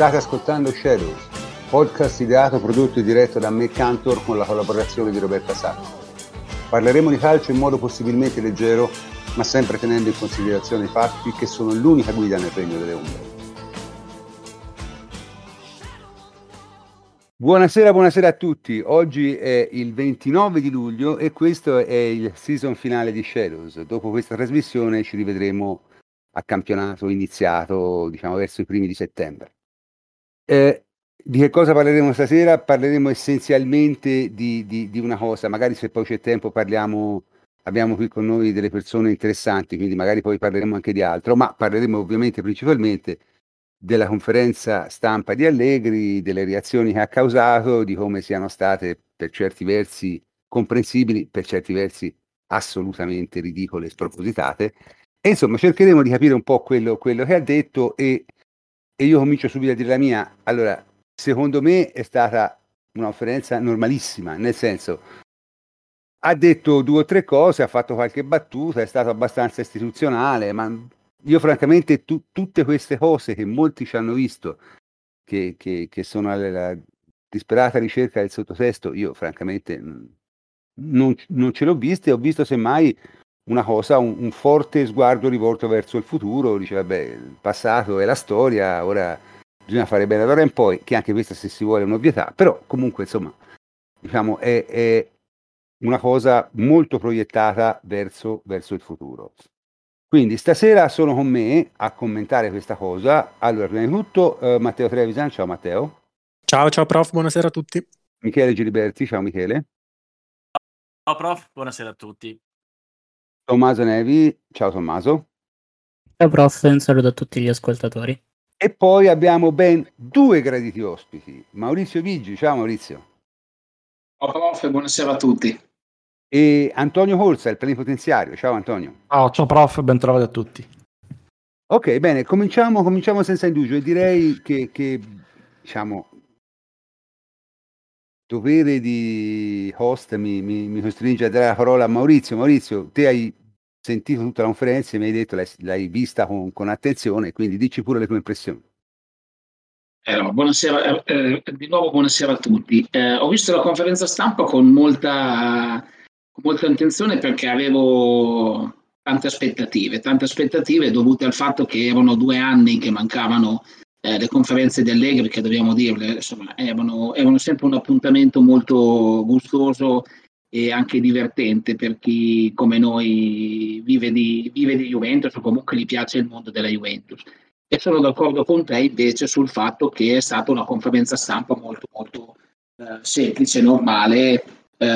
State ascoltando Shadows, podcast ideato, prodotto e diretto da me Cantor con la collaborazione di Roberta Sacco. Parleremo di calcio in modo possibilmente leggero, ma sempre tenendo in considerazione i fatti che sono l'unica guida nel regno delle ombre. Buonasera, buonasera a tutti. Oggi è il 29 di luglio e questo è il season finale di Shadows. Dopo questa trasmissione ci rivedremo a campionato iniziato, diciamo, verso i primi di settembre. Eh, di che cosa parleremo stasera? Parleremo essenzialmente di, di, di, una cosa, magari se poi c'è tempo parliamo, abbiamo qui con noi delle persone interessanti, quindi magari poi parleremo anche di altro, ma parleremo ovviamente principalmente della conferenza stampa di Allegri, delle reazioni che ha causato, di come siano state per certi versi comprensibili, per certi versi assolutamente ridicole e spropositate. E insomma cercheremo di capire un po' quello, quello che ha detto e e io comincio subito a dire la mia. Allora, secondo me è stata una conferenza normalissima, nel senso, ha detto due o tre cose, ha fatto qualche battuta, è stato abbastanza istituzionale, ma io francamente tu, tutte queste cose che molti ci hanno visto, che, che, che sono alla disperata ricerca del sottotesto, io francamente non, non ce l'ho vista ho visto semmai una cosa, un, un, forte sguardo rivolto verso il futuro, dice vabbè, il passato è la storia, ora bisogna fare bene d'ora in poi, che anche questa se si vuole è un'ovvietà, però comunque insomma, diciamo, è, è una cosa molto proiettata verso, verso il futuro. Quindi stasera sono con me a commentare questa cosa. Allora, prima di tutto, eh, Matteo Trevisan, ciao Matteo. Ciao, ciao prof, buonasera a tutti. Michele Giliberti, ciao Michele. Ciao prof, buonasera a tutti. Tommaso Nevi, ciao Tommaso. Ciao prof, un saluto a tutti gli ascoltatori. E poi abbiamo ben due graditi ospiti. Maurizio Vigi, ciao Maurizio. Ciao prof, buonasera a tutti. E Antonio Corsa, il plenipotenziario. Ciao Antonio. Ciao, ciao prof, ben trovato a tutti. Ok, bene, cominciamo, cominciamo senza indugio e direi che, che diciamo, dovere di host mi, mi, mi, costringe a dare la parola a Maurizio. Maurizio, te hai sentito tutta la conferenza e mi hai detto l'hai, l'hai vista con, con, attenzione, quindi dici pure le tue impressioni. Allora, buonasera, eh, eh, di nuovo buonasera a tutti. Eh, ho visto la conferenza stampa con molta, con molta attenzione perché avevo tante aspettative, tante aspettative dovute al fatto che erano due anni che mancavano eh, le conferenze di Allegri, che dobbiamo dirle, insomma, erano, erano sempre un appuntamento molto gustoso e anche divertente per chi come noi vive di, vive di Juventus o comunque gli piace il mondo della Juventus. E sono d'accordo con te invece sul fatto che è stata una conferenza stampa molto molto eh, semplice, normale, eh,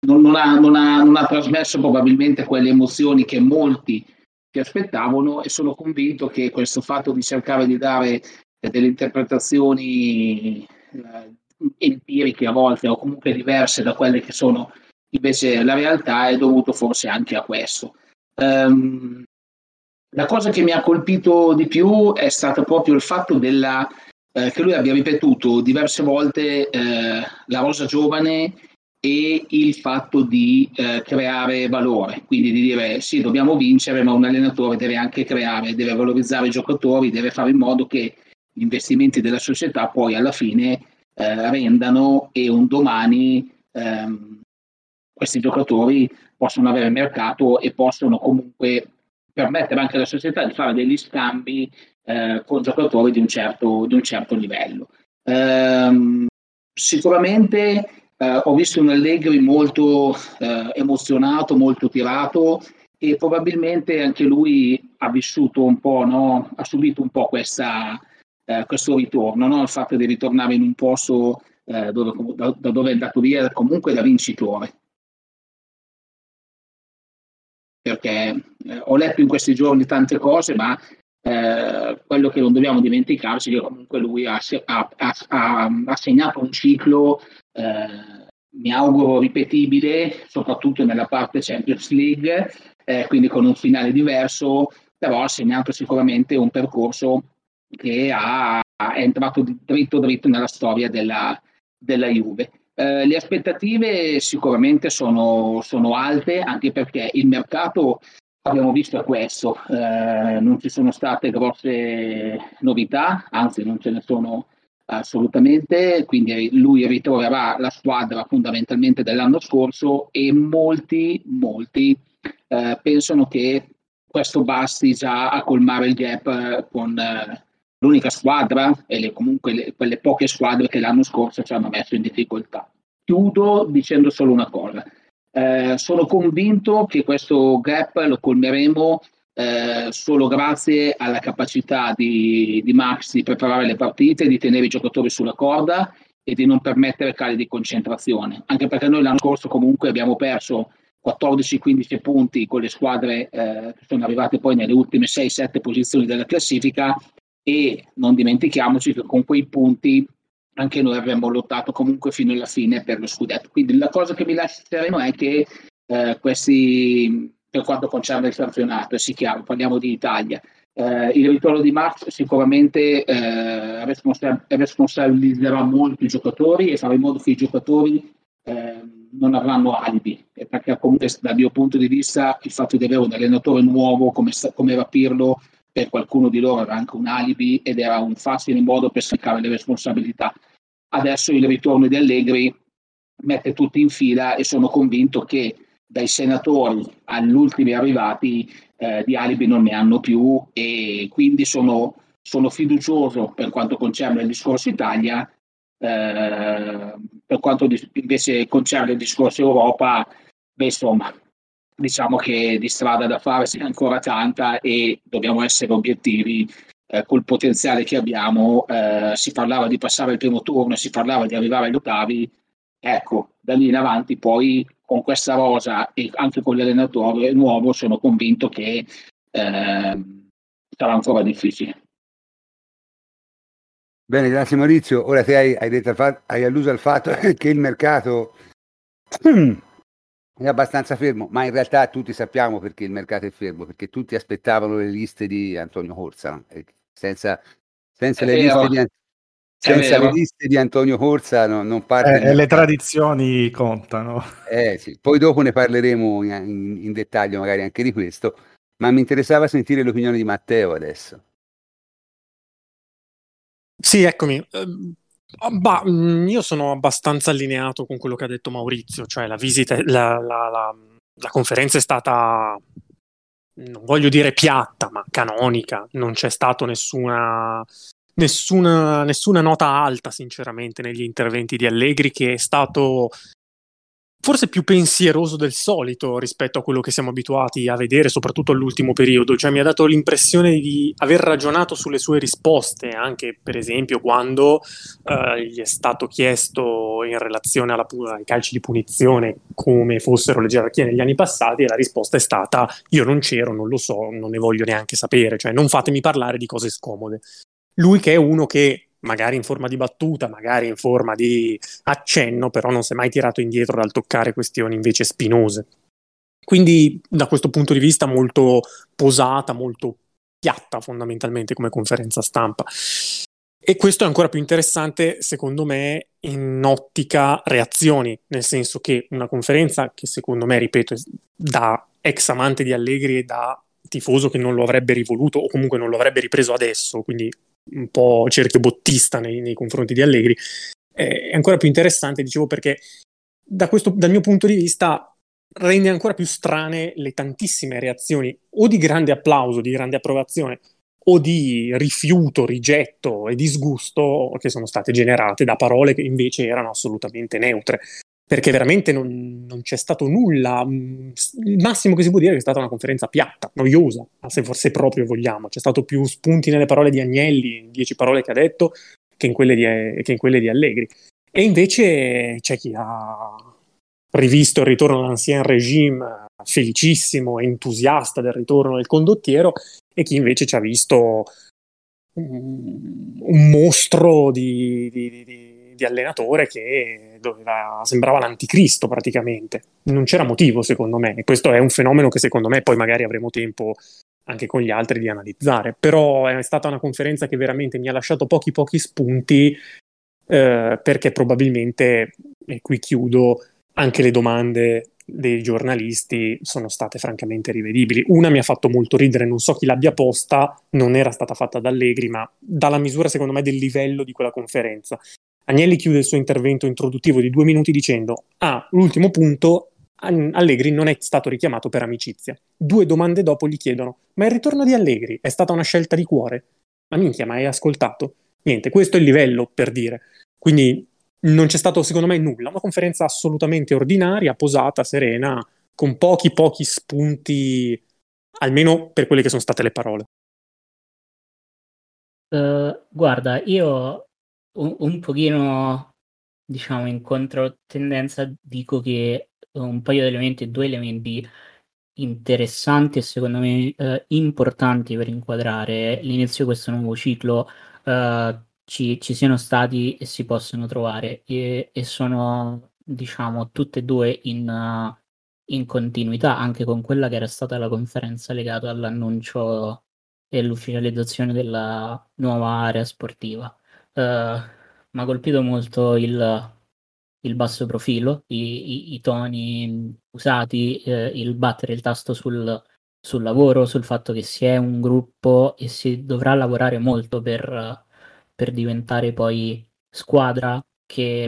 non, non, ha, non, ha, non, ha, trasmesso probabilmente quelle emozioni che molti si aspettavano e sono convinto che questo fatto di cercare di dare delle interpretazioni eh, empiriche a volte o comunque diverse da quelle che sono invece la realtà è dovuto forse anche a questo. Um, la cosa che mi ha colpito di più è stato proprio il fatto della, eh, che lui abbia ripetuto diverse volte eh, la rosa giovane e il fatto di eh, creare valore, quindi di dire sì, dobbiamo vincere, ma un allenatore deve anche creare, deve valorizzare i giocatori, deve fare in modo che gli investimenti della società poi alla fine eh, rendano e un domani ehm, questi giocatori possono avere mercato e possono comunque permettere anche alla società di fare degli scambi eh, con giocatori di un certo, di un certo livello. Ehm, sicuramente eh, ho visto un Allegri molto eh, emozionato, molto tirato e probabilmente anche lui ha vissuto un po', no? ha subito un po' questa, eh, questo ritorno, no? il fatto di ritornare in un posto eh, dove, da, da, dove è andato via comunque da vincitore. Perché eh, ho letto in questi giorni tante cose, ma eh, quello che non dobbiamo dimenticarci è che comunque lui ha, ha, ha, ha segnato un ciclo eh, mi auguro ripetibile, soprattutto nella parte Champions League, quindi con un finale diverso, però ha segnato sicuramente un percorso che ha, è entrato dritto dritto nella storia della, della Juve. Eh, le aspettative sicuramente sono, sono, alte, anche perché il mercato abbiamo visto è questo, eh, non ci sono state grosse novità, anzi non ce ne sono assolutamente, quindi lui ritroverà la squadra fondamentalmente dell'anno scorso e molti, molti eh, pensano che questo basti già a colmare il gap con eh, l'unica squadra e comunque le, quelle poche squadre che l'anno scorso ci hanno messo in difficoltà. Chiudo dicendo solo una cosa. Eh, sono convinto che questo gap lo colmeremo eh, solo grazie alla capacità di, di, Max di preparare le partite, di tenere i giocatori sulla corda e di non permettere cali di concentrazione. Anche perché noi l'anno scorso comunque abbiamo perso 14-15 punti con le squadre eh, che sono arrivate poi nelle ultime 6-7 posizioni della classifica e non dimentichiamoci che con quei punti anche noi avremmo lottato comunque fino alla fine per lo scudetto. Quindi la cosa che mi lascia sereno è che eh, questi, per quanto concerne il campionato, e sì chiaro, parliamo di Italia, eh, il ritorno di Max sicuramente eh, responsa- responsabilizzerà molto i giocatori e farà in modo che i giocatori eh, non avranno alibi, perché comunque dal mio punto di vista il fatto di avere un allenatore nuovo come, come era Pirlo per qualcuno di loro era anche un alibi ed era un facile modo per scaricare le responsabilità. Adesso il ritorno di Allegri mette tutti in fila e sono convinto che dai senatori agli ultimi arrivati eh, di alibi non ne hanno più e quindi sono, sono fiducioso per quanto concerne il discorso Italia, eh, per quanto invece concerne il discorso Europa, beh insomma diciamo che di strada da fare c'è ancora tanta e dobbiamo essere obiettivi eh, col potenziale che abbiamo. Eh, si parlava di passare il primo turno, si parlava di arrivare agli ottavi. Ecco, da lì in avanti poi con questa rosa e anche con l'allenatore nuovo sono convinto che eh, sarà ancora difficile. Bene, grazie Maurizio. Ora te hai, hai, detto, hai alluso al fatto che il mercato è abbastanza fermo, ma in realtà tutti sappiamo perché il mercato è fermo, perché tutti aspettavano le liste di Antonio Corsa, senza, senza, le liste, di, senza le liste di, Antonio Corsa no, non parte. Eh, le tradizioni contano. Eh, sì. Poi dopo ne parleremo in, in, in dettaglio magari anche di questo, ma mi interessava sentire l'opinione di Matteo adesso. Sì, eccomi. Bah, mm, io sono abbastanza allineato con quello che ha detto Maurizio, cioè la visita, la, la, la, la conferenza è stata, non voglio dire piatta, ma canonica, non c'è stato nessuna, nessuna, nessuna nota alta, sinceramente, negli interventi di Allegri, che è stato forse più pensieroso del solito rispetto a quello che siamo abituati a vedere, soprattutto all'ultimo periodo. Cioè, mi ha dato l'impressione di aver ragionato sulle sue risposte, anche per esempio quando eh, gli è stato chiesto in relazione alla, ai calci di punizione come fossero le gerarchie negli anni passati, e la risposta è stata: Io non c'ero, non lo so, non ne voglio neanche sapere, cioè non fatemi parlare di cose scomode. Lui, che è uno che magari in forma di battuta, magari in forma di accenno, però non si è mai tirato indietro dal toccare questioni invece spinose. Quindi da questo punto di vista molto posata, molto piatta fondamentalmente come conferenza stampa. E questo è ancora più interessante, secondo me, in ottica reazioni, nel senso che una conferenza che secondo me, ripeto, da ex amante di Allegri e da tifoso che non lo avrebbe rivoluto o comunque non lo avrebbe ripreso adesso, quindi un po' cerchio bottista nei, nei confronti di Allegri, è ancora più interessante, dicevo, perché da questo, dal mio punto di vista rende ancora più strane le tantissime reazioni o di grande applauso, di grande approvazione, o di rifiuto, rigetto e disgusto che sono state generate da parole che invece erano assolutamente neutre perché veramente non, non, c'è stato nulla. Mm, il massimo che si può dire è che è stata una conferenza piatta, noiosa, se forse proprio vogliamo. C'è stato più spunti nelle parole di Agnelli, dieci parole che ha detto, che in quelle di, che in quelle di Allegri. E invece c'è chi ha rivisto il ritorno all'ancien regime, felicissimo, entusiasta del ritorno del condottiero, e chi invece ci ha visto un, un mostro di, di, di di allenatore che doveva, sembrava l'anticristo praticamente. Non c'era motivo secondo me e questo è un fenomeno che secondo me poi magari avremo tempo anche con gli altri di analizzare. Però è stata una conferenza che veramente mi ha lasciato pochi pochi spunti eh, perché probabilmente, e qui chiudo, anche le domande dei giornalisti sono state francamente rivedibili. Una mi ha fatto molto ridere, non so chi l'abbia posta, non era stata fatta da Allegri, ma dalla misura secondo me del livello di quella conferenza. Agnelli chiude il suo intervento introduttivo di due minuti dicendo: Ah, l'ultimo punto, Allegri non è stato richiamato per amicizia. Due domande dopo gli chiedono: Ma il ritorno di Allegri è stata una scelta di cuore? Ma minchia, ma hai ascoltato? Niente, questo è il livello per dire. Quindi non c'è stato secondo me nulla, una conferenza assolutamente ordinaria, posata, serena, con pochi pochi spunti, almeno per quelle che sono state le parole. Uh, guarda, io un, un pochino, diciamo, in controtendenza dico che un paio di elementi, due elementi interessanti e secondo me uh, importanti per inquadrare l'inizio di questo nuovo ciclo uh, ci, ci, siano stati e si possono trovare e, e sono diciamo tutte e due in, uh, in, continuità anche con quella che era stata la conferenza legata all'annuncio e all'ufficializzazione della nuova area sportiva. Uh, mi ha colpito molto il, il basso profilo, i, i, i toni usati, eh, il battere il tasto sul, sul lavoro, sul fatto che si è un gruppo e si dovrà lavorare molto per per diventare poi squadra che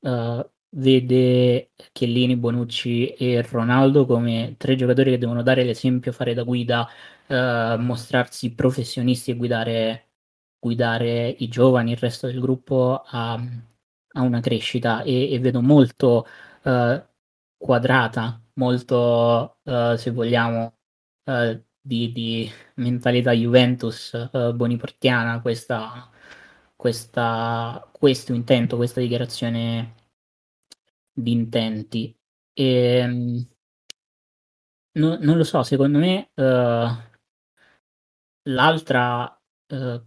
uh, vede Chiellini, Bonucci e Ronaldo come tre giocatori che devono dare l'esempio, fare da guida, uh, mostrarsi professionisti e guidare, guidare, i giovani, il resto del gruppo a, a una crescita e, e vedo molto uh, quadrata, molto, se vogliamo, di, di, mentalità Juventus boniportiana questa questa, questo intento, questa dichiarazione di intenti. E, ehm, no, non lo so, secondo me uh, l'altra, uh,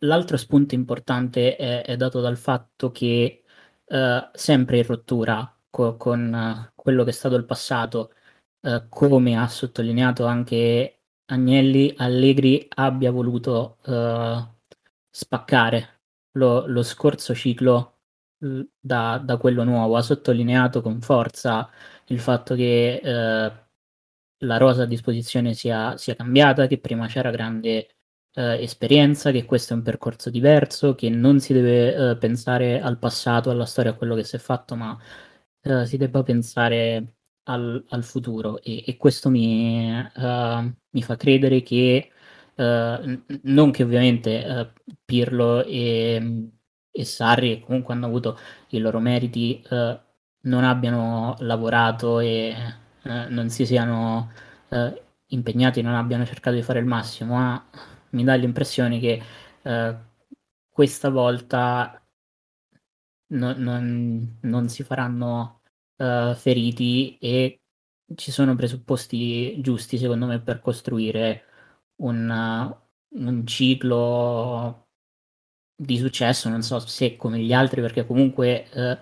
l'altro spunto importante è, è, dato dal fatto che uh, sempre in rottura co- con quello che è stato il passato, come ha sottolineato anche Agnelli, Allegri abbia voluto spaccare lo, lo scorso ciclo da, da, quello nuovo. Ha sottolineato con forza il fatto che eh, la rosa a disposizione sia, sia, cambiata, che prima c'era grande eh, esperienza, che questo è un percorso diverso, che non si deve eh, pensare al passato, alla storia, a quello che si è fatto, ma eh, si debba pensare al, al futuro. E, e questo mi, eh, mi, fa credere che Uh, non che ovviamente uh, Pirlo e, e, Sarri, comunque hanno avuto i loro meriti, non abbiano lavorato e non si siano impegnati, non abbiano cercato di fare il massimo, ma mi dà l'impressione che questa volta no, non, non, si faranno feriti e ci sono presupposti giusti, secondo me, per costruire un, un ciclo di successo, non so se come gli altri, perché comunque eh,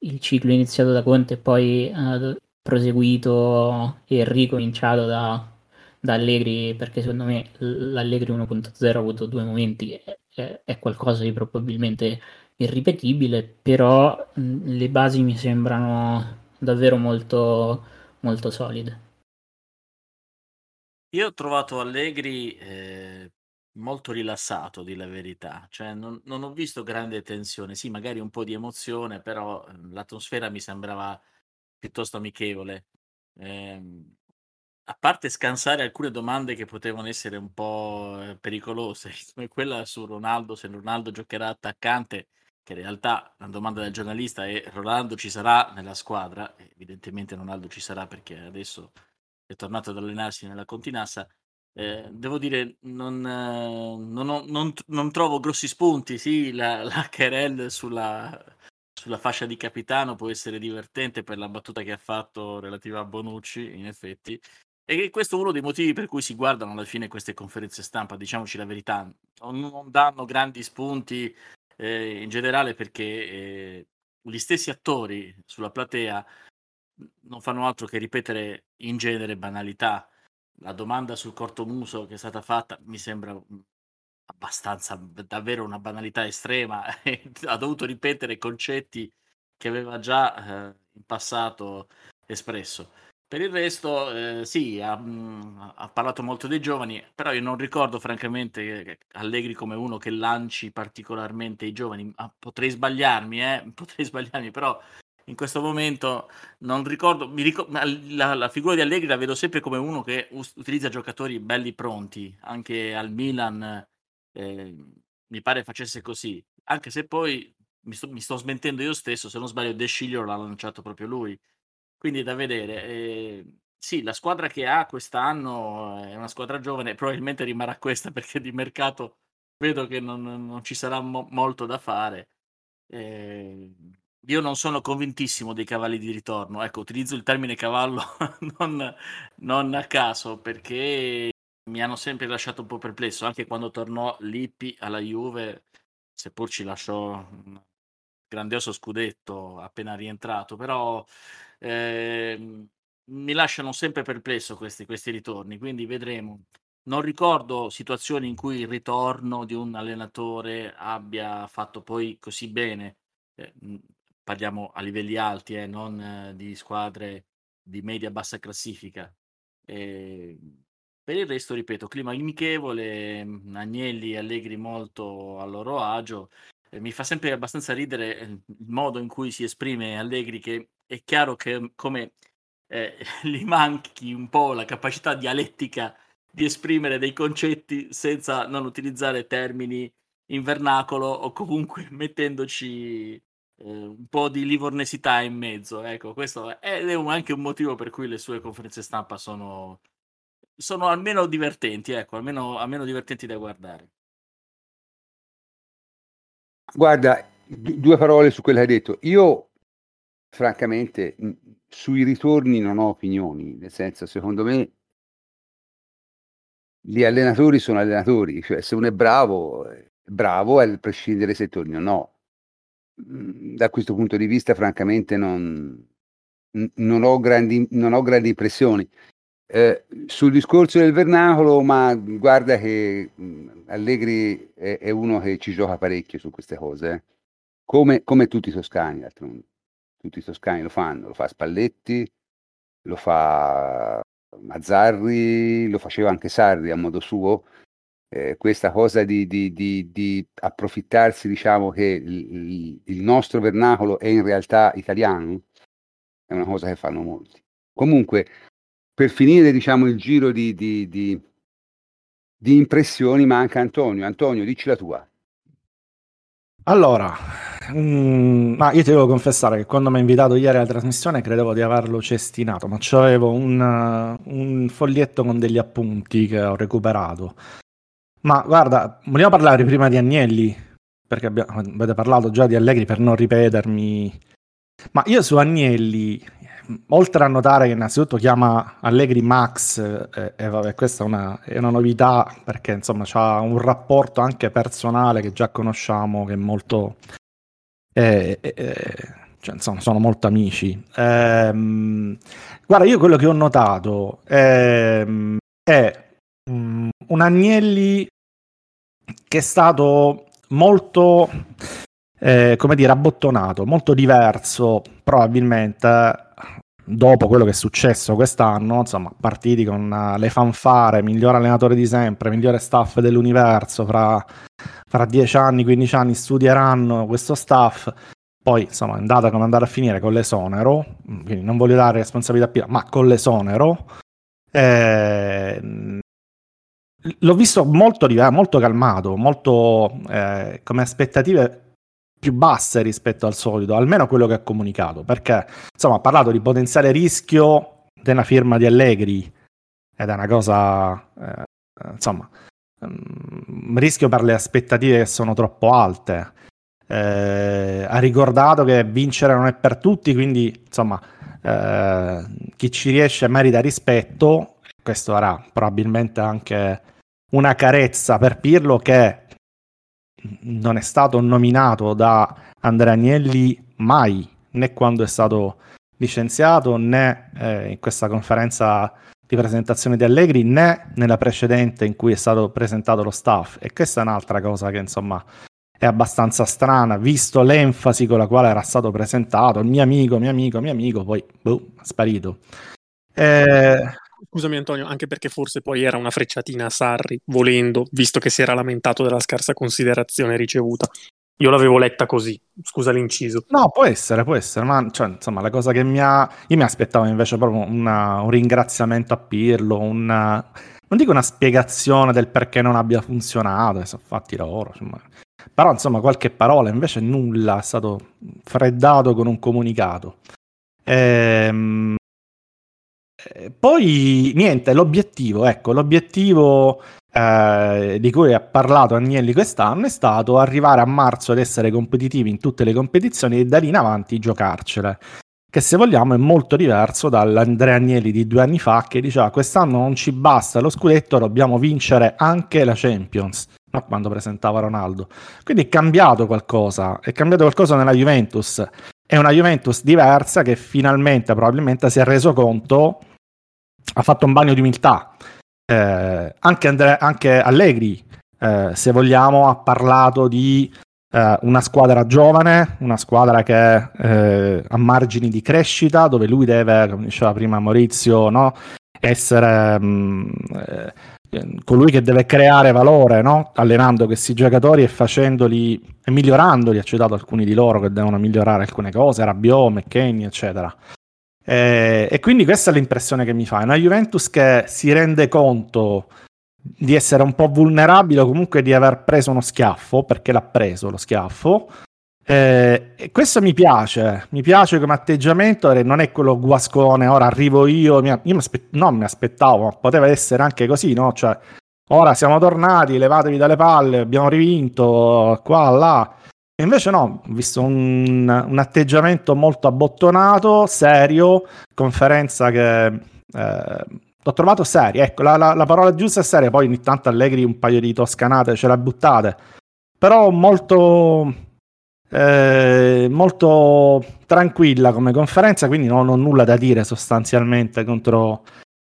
il ciclo iniziato da Conte e poi eh, proseguito e ricominciato da, da, Allegri, perché secondo me l'Allegri 1.0 ha avuto due momenti, è, è qualcosa di probabilmente irripetibile, però le basi mi sembrano davvero molto, molto solide. Io ho trovato Allegri eh, molto rilassato, di la verità, cioè non, non ho visto grande tensione, sì, magari un po' di emozione, però l'atmosfera mi sembrava piuttosto amichevole. Eh, a parte scansare alcune domande che potevano essere un po' eh, pericolose, come quella su Ronaldo, se Ronaldo giocherà attaccante, che in realtà la domanda del giornalista è Ronaldo ci sarà nella squadra, evidentemente Ronaldo ci sarà perché adesso è tornato ad allenarsi nella Continassa. Eh, devo dire, non, eh, non, ho, non, non, trovo grossi spunti. Sì, la, la Kerel sulla, sulla fascia di capitano può essere divertente per la battuta che ha fatto relativa a Bonucci, in effetti. E questo è uno dei motivi per cui si guardano alla fine queste conferenze stampa, diciamoci la verità. Non, danno grandi spunti eh, in generale perché eh, gli stessi attori sulla platea non fanno altro che ripetere in genere banalità. La domanda sul cortomuso che è stata fatta mi sembra abbastanza davvero una banalità estrema. ha dovuto ripetere concetti che aveva già eh, in passato espresso. Per il resto, eh, sì, ha, mh, ha, parlato molto dei giovani, però io non ricordo francamente Allegri come uno che lanci particolarmente i giovani. Ah, potrei sbagliarmi, eh? potrei sbagliarmi, però in questo momento non ricordo, ricordo la, la, figura di Allegri la vedo sempre come uno che us- utilizza giocatori belli pronti, anche al Milan eh, mi pare facesse così, anche se poi mi sto, mi sto, smentendo io stesso, se non sbaglio De Sciglio l'ha lanciato proprio lui, quindi da vedere. Eh, sì, la squadra che ha quest'anno è una squadra giovane, probabilmente rimarrà questa perché di mercato vedo che non, non ci sarà mo- molto da fare. Eh, io non sono convintissimo dei cavalli di ritorno. Ecco, utilizzo il termine cavallo non, non a caso perché mi hanno sempre lasciato un po' perplesso, anche quando tornò Lippi alla Juve, seppur ci lasciò un grandioso scudetto appena rientrato, però eh, mi lasciano sempre perplesso questi, questi ritorni, quindi vedremo. Non ricordo situazioni in cui il ritorno di un allenatore abbia fatto poi così bene. Eh, parliamo a livelli alti, eh, non eh, di squadre di media-bassa classifica. E per il resto, ripeto, clima amichevole, Agnelli e Allegri molto a loro agio. Mi fa sempre abbastanza ridere eh, il modo in cui si esprime Allegri, che è chiaro che mm, come eh, gli manchi un po' la capacità dialettica di esprimere dei concetti senza non utilizzare termini in vernacolo o comunque mettendoci eh, un po' di livornesità in mezzo. Ecco, questo è, anche un motivo per cui le sue conferenze stampa sono, sono almeno divertenti, ecco, almeno, almeno divertenti da guardare. Guarda, due parole su quello che hai detto. Io, francamente, sui ritorni non ho opinioni, nel senso, secondo me, gli allenatori sono allenatori, cioè se uno è bravo, bravo è prescindere se torni o no. Da questo punto di vista francamente non non ho grandi non ho grandi impressioni. Ehm, sul discorso del vernacolo, ma guarda che, Allegri è è uno che ci gioca parecchio su queste cose, eh. Come come tutti i toscani d'altronde. Tutti i toscani lo fanno, lo fa Spalletti, lo fa Mazzarri, lo faceva anche Sarri a modo suo eh, questa cosa di, di, di, di, approfittarsi, diciamo, che il, il, nostro vernacolo è in realtà italiano, è una cosa che fanno molti. Comunque, per finire, diciamo, il giro di, di impressioni, manca Antonio. Antonio, dici la tua. Allora, mm, ma io ti devo confessare che quando mi ha invitato ieri alla trasmissione credevo di averlo cestinato, ma c'avevo un, un foglietto con degli appunti che ho recuperato. Ma guarda, vogliamo parlare prima di Agnelli, perché abbiamo, avete parlato già di Allegri per non ripetermi. Ma io su Agnelli, oltre a notare che innanzitutto chiama Allegri Max, eh, e vabbè, questa è una, è una novità perché insomma ha un rapporto anche personale che già conosciamo, che è molto... Eh, eh, cioè, insomma, sono molto amici. Ehm, guarda, io quello che ho notato ehm, è um, un Agnelli che è stato molto, eh, come dire, abbottonato, molto diverso probabilmente dopo quello che è successo quest'anno, insomma, partiti con uh, le fanfare, miglior allenatore di sempre, migliore staff dell'universo, fra, fra 10 anni, 15 anni studieranno questo staff, poi insomma è andata come andare a finire con l'esonero, quindi non voglio dare responsabilità piena, ma con l'esonero. Eh, l'ho visto molto, molto calmato, molto eh, come aspettative più basse rispetto al solito, almeno quello che ha comunicato, perché insomma ha parlato di potenziale rischio della firma di Allegri ed è una cosa, eh, insomma, um, rischio per le aspettative che sono troppo alte. Eh, ha ricordato che vincere non è per tutti, quindi insomma, eh, chi ci riesce merita rispetto. Questo sarà probabilmente anche una carezza per Pirlo che non è stato nominato da Andrea Agnelli mai, né quando è stato licenziato, né eh, in questa conferenza di presentazione di Allegri, né nella precedente in cui è stato presentato lo staff. E questa è un'altra cosa che insomma è abbastanza strana, visto l'enfasi con la quale era stato presentato, il mio amico, mio amico, mio amico, poi boh, sparito. Eh... Scusami Antonio, anche perché forse poi era una frecciatina a Sarri, volendo, visto che si era lamentato della scarsa considerazione ricevuta. Io l'avevo letta così, scusa l'inciso. No, può essere, può essere, ma cioè, insomma, la cosa che mi ha... Io mi aspettavo invece proprio una, un ringraziamento a Pirlo, una... non dico una spiegazione del perché non abbia funzionato, sono fatti loro, insomma. Però, insomma, qualche parola, invece nulla, è stato freddato con un comunicato. Ehm... Poi, niente, l'obiettivo, ecco, l'obiettivo eh, di cui ha parlato Agnelli quest'anno è stato arrivare a marzo ad essere competitivi in tutte le competizioni e da lì in avanti giocarcele. Che se vogliamo è molto diverso dall'Andrea Agnelli di due anni fa che diceva quest'anno non ci basta lo scudetto, dobbiamo vincere anche la Champions. No, quando presentava Ronaldo. Quindi è cambiato qualcosa, è cambiato qualcosa nella Juventus. È una Juventus diversa che finalmente probabilmente si è reso conto, ha fatto un bagno di umiltà eh, anche, Andre- anche, Allegri, eh, se vogliamo, ha parlato di eh, una squadra giovane, una squadra che eh, ha margini di crescita, dove lui deve, come diceva prima Maurizio, no? essere mh, mm, eh, colui che deve creare valore, no? allenando questi giocatori e facendoli e migliorandoli. Ha citato alcuni di loro che devono migliorare alcune cose, Rabiot, McKenny, eccetera. Eh, e quindi questa è l'impressione che mi fa. Una Juventus che si rende conto di essere un po' vulnerabile o comunque di aver preso uno schiaffo, perché l'ha preso lo schiaffo. Eh, e questo mi piace, mi piace come atteggiamento, non è quello guascone, ora arrivo io, io mi aspe- non mi aspettavo, ma poteva essere anche così, no? Cioè, ora siamo tornati, levatevi dalle palle, abbiamo rivinto, qua, là. E invece no, ho visto un, un, atteggiamento molto abbottonato, serio, conferenza che eh, l'ho trovato seria. Ecco, la, la, la, parola giusta è seria, poi ogni tanto Allegri un paio di toscanate ce l'ha buttate, però molto, eh, molto tranquilla come conferenza, quindi non ho nulla da dire sostanzialmente contro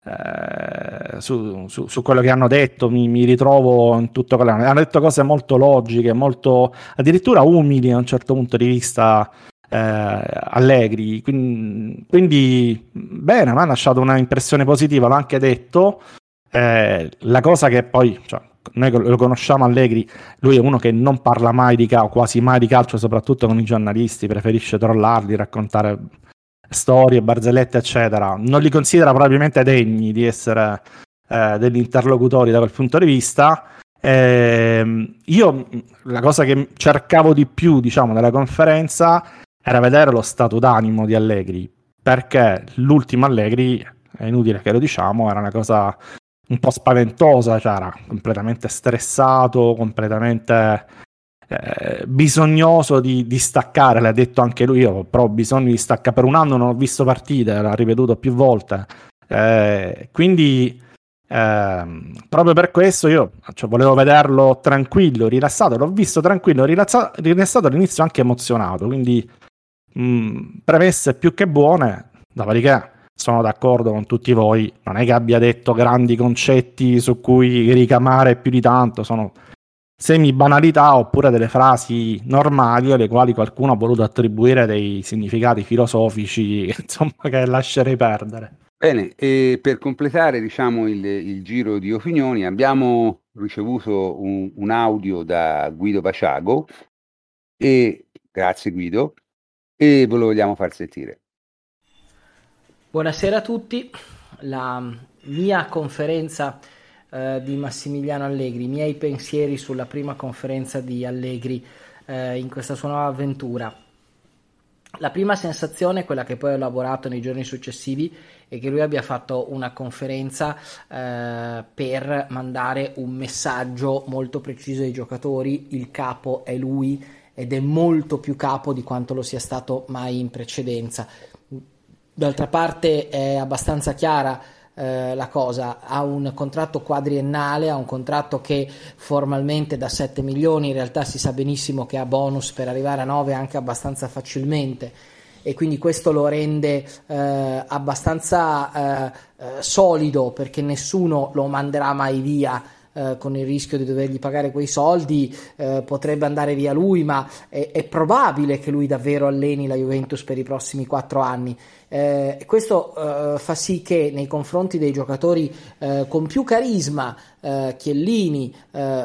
eh, su, su, su, quello che hanno detto, mi, mi, ritrovo in tutto quello. Hanno detto cose molto logiche, molto addirittura umili a un certo punto di vista. Eh, allegri, quindi, quindi bene, mi ha lasciato una impressione positiva, l'ho anche detto. Eh, la cosa che poi, cioè, noi lo conosciamo Allegri, lui è uno che non parla mai di calcio, quasi mai di calcio, soprattutto con i giornalisti, preferisce trollarli, raccontare storie, barzellette, eccetera, non li considera probabilmente degni di essere eh, degli interlocutori da quel punto di vista. Eh, io la cosa che cercavo di più, diciamo, nella conferenza era vedere lo stato d'animo di Allegri, perché l'ultimo Allegri, è inutile che lo diciamo, era una cosa un po' spaventosa, cioè era completamente stressato, completamente eh, bisognoso di, di, staccare, l'ha detto anche lui, io però ho bisogno di staccare, per un anno non ho visto partite, l'ha ripetuto più volte, eh, quindi eh, proprio per questo io cioè, volevo vederlo tranquillo, rilassato, l'ho visto tranquillo, rilassato, rilassato all'inizio anche emozionato, quindi mh, mm, premesse più che buone, dopodiché sono d'accordo con tutti voi, non è che abbia detto grandi concetti su cui ricamare più di tanto, sono semi-banalità oppure delle frasi normali alle quali qualcuno ha voluto attribuire dei significati filosofici insomma, che lascerei perdere. Bene, e per completare diciamo, il, il giro di opinioni abbiamo ricevuto un, un audio da Guido Paciago e grazie Guido e ve lo vogliamo far sentire. Buonasera a tutti, la mia conferenza eh, di Massimiliano Allegri, i miei pensieri sulla prima conferenza di Allegri eh, in questa sua nuova avventura. La prima sensazione, quella che poi ho elaborato nei giorni successivi, è che lui abbia fatto una conferenza eh, per mandare un messaggio molto preciso ai giocatori, il capo è lui ed è molto più capo di quanto lo sia stato mai in precedenza. D'altra parte è abbastanza chiara eh, la cosa, ha un contratto quadriennale, ha un contratto che formalmente da 7 milioni, in realtà si sa benissimo che ha bonus per arrivare a 9 anche abbastanza facilmente. E quindi questo lo rende eh, abbastanza eh, eh solido perché nessuno lo manderà mai via eh, con il rischio di dovergli pagare quei soldi, eh, potrebbe andare via lui, ma è, è, probabile che lui davvero alleni la Juventus per i prossimi quattro anni. Eh, questo eh, fa sì che nei confronti dei giocatori eh, con più carisma, Chiellini,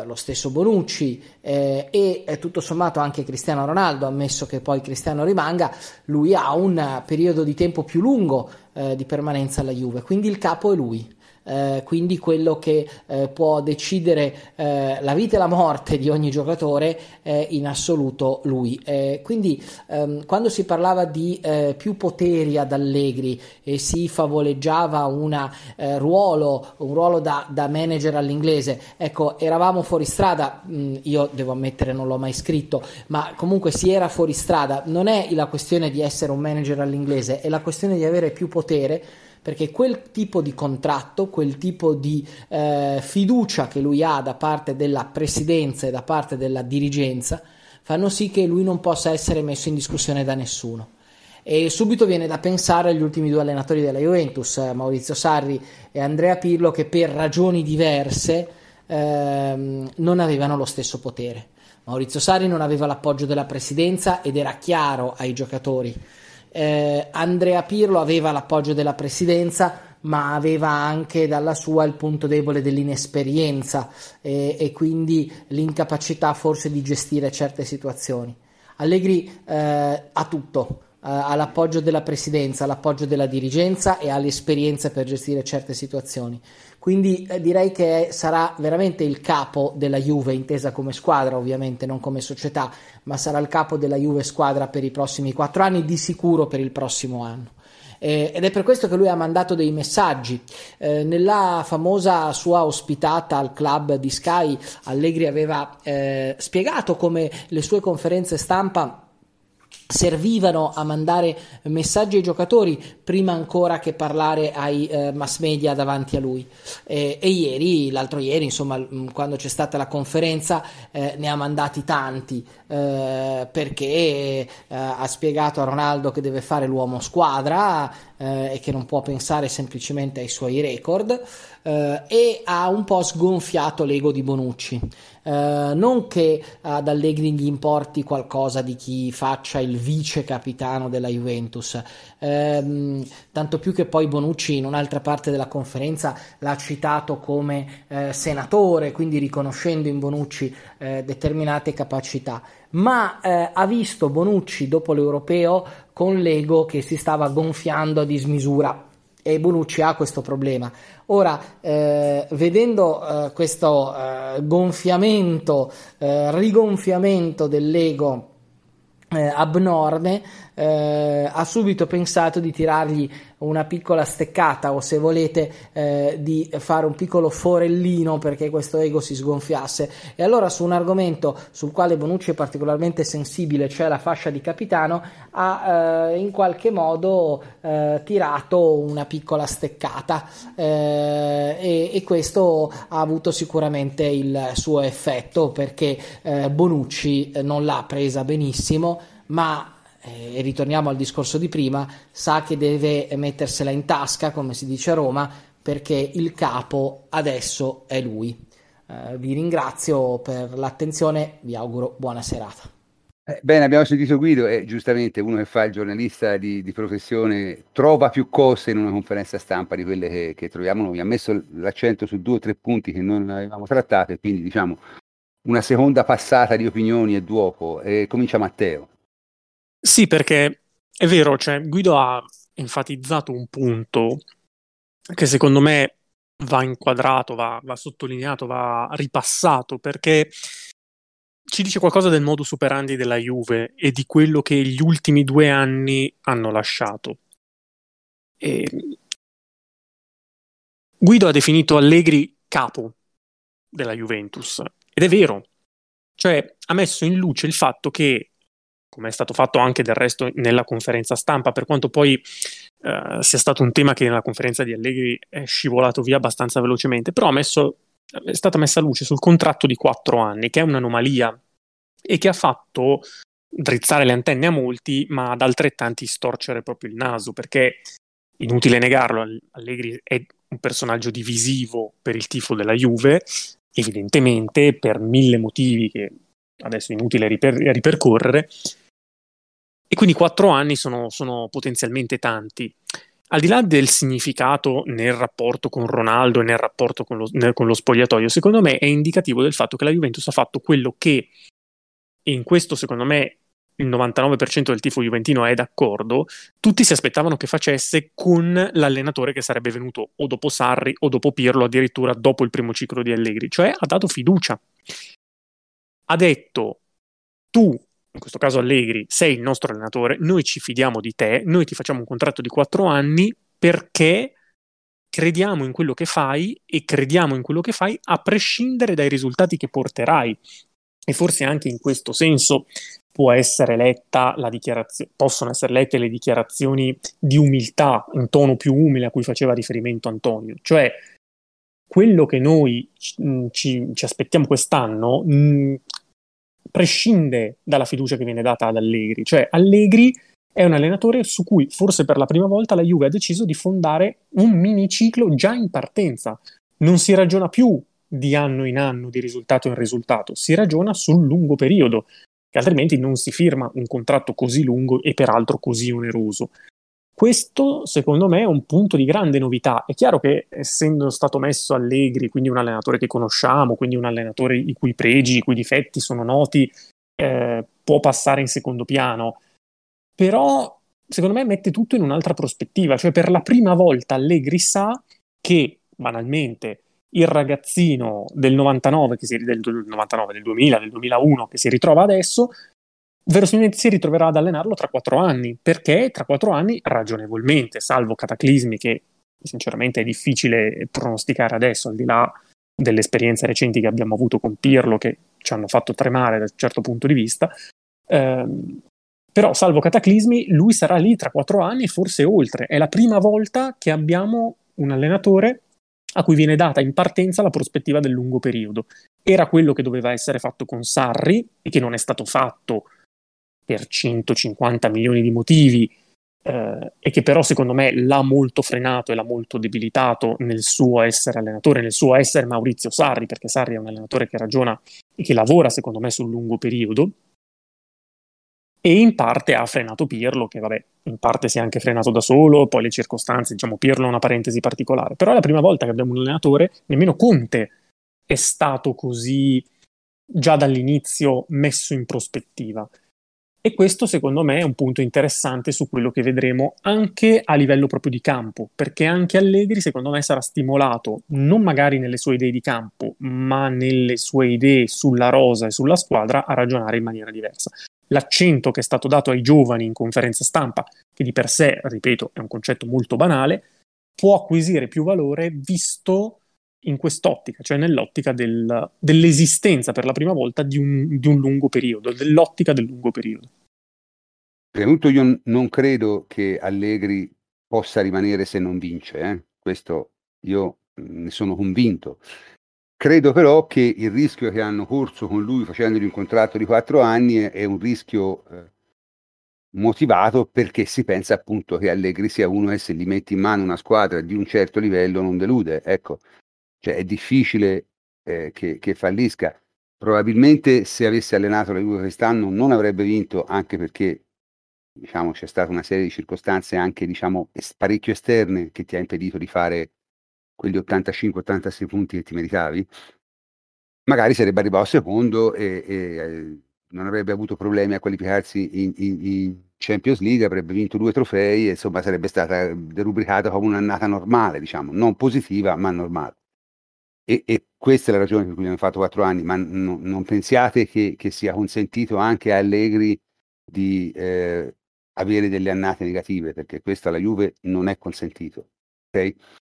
lo stesso Bonucci e tutto sommato anche Cristiano Ronaldo, ammesso che poi Cristiano rimanga, lui ha un periodo di tempo più lungo di permanenza alla Juve, quindi il capo è lui eh, quindi quello che eh, può decidere eh, la vita e la morte di ogni giocatore è in assoluto lui. Eh, quindi ehm, quando si parlava di eh, più poteri ad Allegri e si favoleggiava una, ruolo, un ruolo da, da, manager all'inglese, ecco, eravamo fuori strada, mh, mm, io devo ammettere non l'ho mai scritto, ma comunque si era fuori strada, non è la questione di essere un manager all'inglese, è la questione di avere più potere perché quel tipo di contratto, quel tipo di eh, fiducia che lui ha da parte della presidenza e da parte della dirigenza fanno sì che lui non possa essere messo in discussione da nessuno. E subito viene da pensare agli ultimi due allenatori della Juventus, eh, Maurizio Sarri e Andrea Pirlo, che per ragioni diverse ehm, non avevano lo stesso potere. Maurizio Sarri non aveva l'appoggio della presidenza ed era chiaro ai giocatori eh, Andrea Pirlo aveva l'appoggio della presidenza, ma aveva anche dalla sua il punto debole dell'inesperienza e, e quindi l'incapacità forse di gestire certe situazioni. Allegri eh, ha tutto, eh, ha l'appoggio della presidenza, l'appoggio della dirigenza e ha l'esperienza per gestire certe situazioni. Quindi eh, direi che sarà veramente il capo della Juve, intesa come squadra ovviamente, non come società, ma sarà il capo della Juve squadra per i prossimi quattro anni, di sicuro per il prossimo anno. Eh, ed è per questo che lui ha mandato dei messaggi. Eh, nella famosa sua ospitata al club di Sky, Allegri aveva eh, spiegato come le sue conferenze stampa servivano a mandare messaggi ai giocatori prima ancora che parlare ai eh, mass media davanti a lui e, e, ieri, l'altro ieri insomma mm, quando c'è stata la conferenza eh, ne ha mandati tanti eh, perché eh, ha spiegato a Ronaldo che deve fare l'uomo squadra eh, e che non può pensare semplicemente ai suoi record eh, e ha un po' sgonfiato l'ego di Bonucci. Uh, non che ad Allegri gli importi qualcosa di chi faccia il vice capitano della Juventus, uh, tanto più che poi Bonucci in un'altra parte della conferenza l'ha citato come uh, senatore, quindi riconoscendo in Bonucci determinate capacità, ma ha visto Bonucci dopo l'europeo con l'ego che si stava gonfiando a dismisura e Bonucci ha questo problema. Ora, eh, vedendo eh, questo eh, gonfiamento, eh, rigonfiamento dell'ego eh, abnorme, eh, ha subito pensato di tirargli una piccola steccata o se volete eh, di fare un piccolo forellino perché questo ego si sgonfiasse. E allora su un argomento sul quale Bonucci è particolarmente sensibile cioè la fascia di capitano ha eh, in qualche modo eh, tirato una piccola steccata eh, e, e, questo ha avuto sicuramente il suo effetto perché eh, Bonucci non l'ha presa benissimo ma e ritorniamo al discorso di prima, sa che deve mettersela in tasca, come si dice a Roma, perché il capo adesso è lui. Eh, vi ringrazio per l'attenzione, vi auguro buona serata. Eh, bene, abbiamo sentito Guido e giustamente uno che fa il giornalista di, di, professione trova più cose in una conferenza stampa di quelle che, che troviamo noi. Ha messo l'accento su due o tre punti che non avevamo trattato e quindi diciamo una seconda passata di opinioni e dopo. Eh, comincia Matteo. Sì, perché è vero, cioè, Guido ha enfatizzato un punto che secondo me va inquadrato, va, va sottolineato, va ripassato, perché ci dice qualcosa del modus operandi della Juve e di quello che gli ultimi due anni hanno lasciato. E... Guido ha definito Allegri capo della Juventus ed è vero, cioè ha messo in luce il fatto che come è stato fatto anche del resto nella conferenza stampa, per quanto poi eh, sia stato un tema che nella conferenza di Allegri è scivolato via abbastanza velocemente, però messo, è stata messa luce sul contratto di quattro anni, che è un'anomalia e che ha fatto drizzare le antenne a molti, ma ad altrettanti storcere proprio il naso, perché inutile negarlo, Allegri è un personaggio divisivo per il tifo della Juve, evidentemente per mille motivi che adesso è inutile riper- ripercorrere, e quindi quattro anni sono, sono potenzialmente tanti. Al di là del significato nel rapporto con Ronaldo e nel rapporto con lo, nel, con lo spogliatoio, secondo me è indicativo del fatto che la Juventus ha fatto quello che, e in questo secondo me il 99% del tifo juventino è d'accordo, tutti si aspettavano che facesse con l'allenatore che sarebbe venuto o dopo Sarri o dopo Pirlo, addirittura dopo il primo ciclo di Allegri, cioè ha dato fiducia. Ha detto tu, in questo caso Allegri, sei il nostro allenatore, noi ci fidiamo di te, noi ti facciamo un contratto di quattro anni perché crediamo in quello che fai e crediamo in quello che fai a prescindere dai risultati che porterai. E forse anche in questo senso può essere letta la dichiarazione, possono essere lette le dichiarazioni di umiltà, un tono più umile a cui faceva riferimento Antonio, cioè quello che noi ci, ci aspettiamo quest'anno mh, prescinde dalla fiducia che viene data ad Allegri, cioè Allegri è un allenatore su cui forse per la prima volta la Juve ha deciso di fondare un miniciclo già in partenza. Non si ragiona più di anno in anno, di risultato in risultato, si ragiona sul lungo periodo che altrimenti non si firma un contratto così lungo e peraltro così oneroso. Questo, secondo me, è un punto di grande novità. È chiaro che, essendo stato messo Allegri, quindi un allenatore che conosciamo, quindi un allenatore i cui pregi, i cui difetti sono noti, eh, può passare in secondo piano. Però, secondo me, mette tutto in un'altra prospettiva. Cioè, per la prima volta Allegri sa che, banalmente, il ragazzino del 99, che si, del 99, del 2000, del 2001 che si ritrova adesso, verosimilmente si ritroverà ad allenarlo tra quattro anni, perché tra quattro anni, ragionevolmente, salvo cataclismi che sinceramente è difficile pronosticare adesso, al di là delle esperienze recenti che abbiamo avuto con Pirlo, che ci hanno fatto tremare da un certo punto di vista, ehm, però salvo cataclismi, lui sarà lì tra quattro anni e forse oltre. È la prima volta che abbiamo un allenatore a cui viene data in partenza la prospettiva del lungo periodo. Era quello che doveva essere fatto con Sarri e che non è stato fatto per 150 milioni di motivi eh, e che però secondo me l'ha molto frenato e l'ha molto debilitato nel suo essere allenatore, nel suo essere Maurizio Sarri, perché Sarri è un allenatore che ragiona e che lavora secondo me sul lungo periodo e in parte ha frenato Pirlo, che vabbè, in parte si è anche frenato da solo, poi le circostanze, diciamo, Pirlo è una parentesi particolare, però è la prima volta che abbiamo un allenatore, nemmeno Conte è stato così già dall'inizio messo in prospettiva. E questo secondo me è un punto interessante su quello che vedremo anche a livello proprio di campo, perché anche Allegri secondo me sarà stimolato non magari nelle sue idee di campo, ma nelle sue idee sulla rosa e sulla squadra a ragionare in maniera diversa. L'accento che è stato dato ai giovani in conferenza stampa, che di per sé, ripeto, è un concetto molto banale, può acquisire più valore visto in quest'ottica, cioè nell'ottica del, dell'esistenza per la prima volta di un, di un lungo periodo, dell'ottica del lungo periodo. Prima io non credo che Allegri possa rimanere se non vince, eh? questo io ne sono convinto. Credo però che il rischio che hanno corso con lui facendogli un contratto di quattro anni è, un rischio eh, motivato perché si pensa appunto che Allegri sia uno che se gli metti in mano una squadra di un certo livello non delude. Ecco, cioè è difficile eh, che, che, fallisca. Probabilmente se avesse allenato la Juve quest'anno non avrebbe vinto anche perché diciamo, c'è stata una serie di circostanze anche diciamo, parecchio esterne che ti ha impedito di fare quegli 85-86 punti che ti meritavi, magari sarebbe arrivato secondo e, e eh, non avrebbe avuto problemi a qualificarsi in, in, in, Champions League, avrebbe vinto due trofei e insomma sarebbe stata derubricata come un'annata normale, diciamo, non positiva ma normale. E, e, questa è la ragione per cui hanno fatto quattro anni, ma no, non pensiate che, che, sia consentito anche a Allegri di eh, avere delle annate negative, perché questo alla Juve non è consentito. Okay?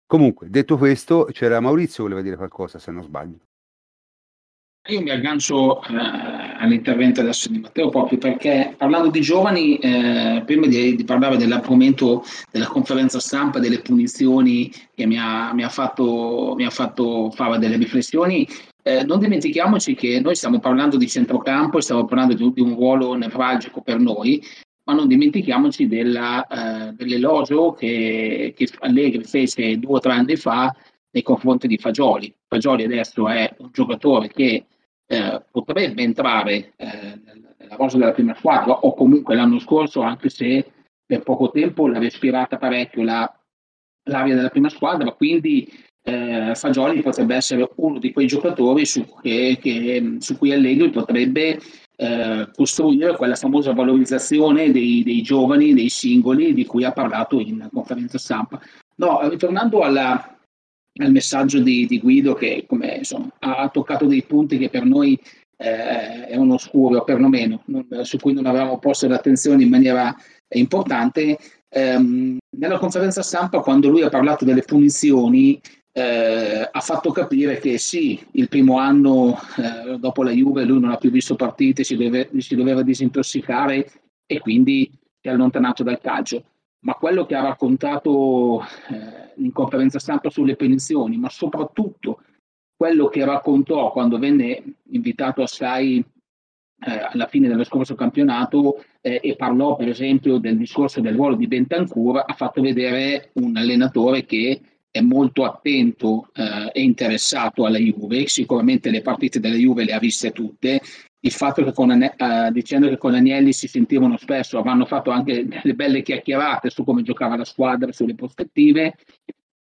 Comunque, detto questo, c'era Maurizio che voleva dire qualcosa, se non sbaglio. Io mi aggancio eh, all'intervento adesso di Matteo proprio perché parlando di giovani, eh, prima di, di, parlare dell'argomento della conferenza stampa, delle punizioni che mi ha, mi ha, fatto, mi ha fatto fare delle riflessioni, eh, non dimentichiamoci che noi stiamo parlando di centrocampo e stiamo parlando di, di un ruolo nevralgico per noi, ma non dimentichiamoci della, eh, dell'elogio che, che Allegri fece due o tre anni fa nei confronti di Fagioli. Fagioli adesso è un giocatore che eh, potrebbe entrare eh, nella rosa della prima squadra o comunque l'anno scorso, anche se per poco tempo l'ha respirata parecchio la, l'aria della prima squadra, quindi eh, Fagioli potrebbe essere uno di quei giocatori su, che, che, su cui Allegri potrebbe eh, costruire quella famosa valorizzazione dei, dei, giovani, dei singoli di cui ha parlato in conferenza stampa. No, ritornando alla, al messaggio di, di, Guido che come, insomma, ha toccato dei punti che per noi eh, è un oscuro, perlomeno, non, su cui non avevamo posto l'attenzione in maniera importante. Ehm, nella conferenza stampa, quando lui ha parlato delle punizioni, eh, ha fatto capire che sì, il primo anno eh, dopo la Juve lui non ha più visto partite, si, deve, si doveva disintossicare e quindi si è allontanato dal calcio. Ma quello che ha raccontato eh, in conferenza stampa sulle pensioni, ma soprattutto quello che raccontò quando venne invitato a Sky eh, alla fine dello scorso campionato eh, e parlò per esempio del discorso del ruolo di Bentancur, ha fatto vedere un allenatore che è molto attento eh, e interessato alla Juve, sicuramente le partite della Juve le ha viste tutte, il fatto che con, eh, dicendo che con Agnelli si sentivano spesso, avranno fatto anche delle belle chiacchierate su come giocava la squadra, sulle prospettive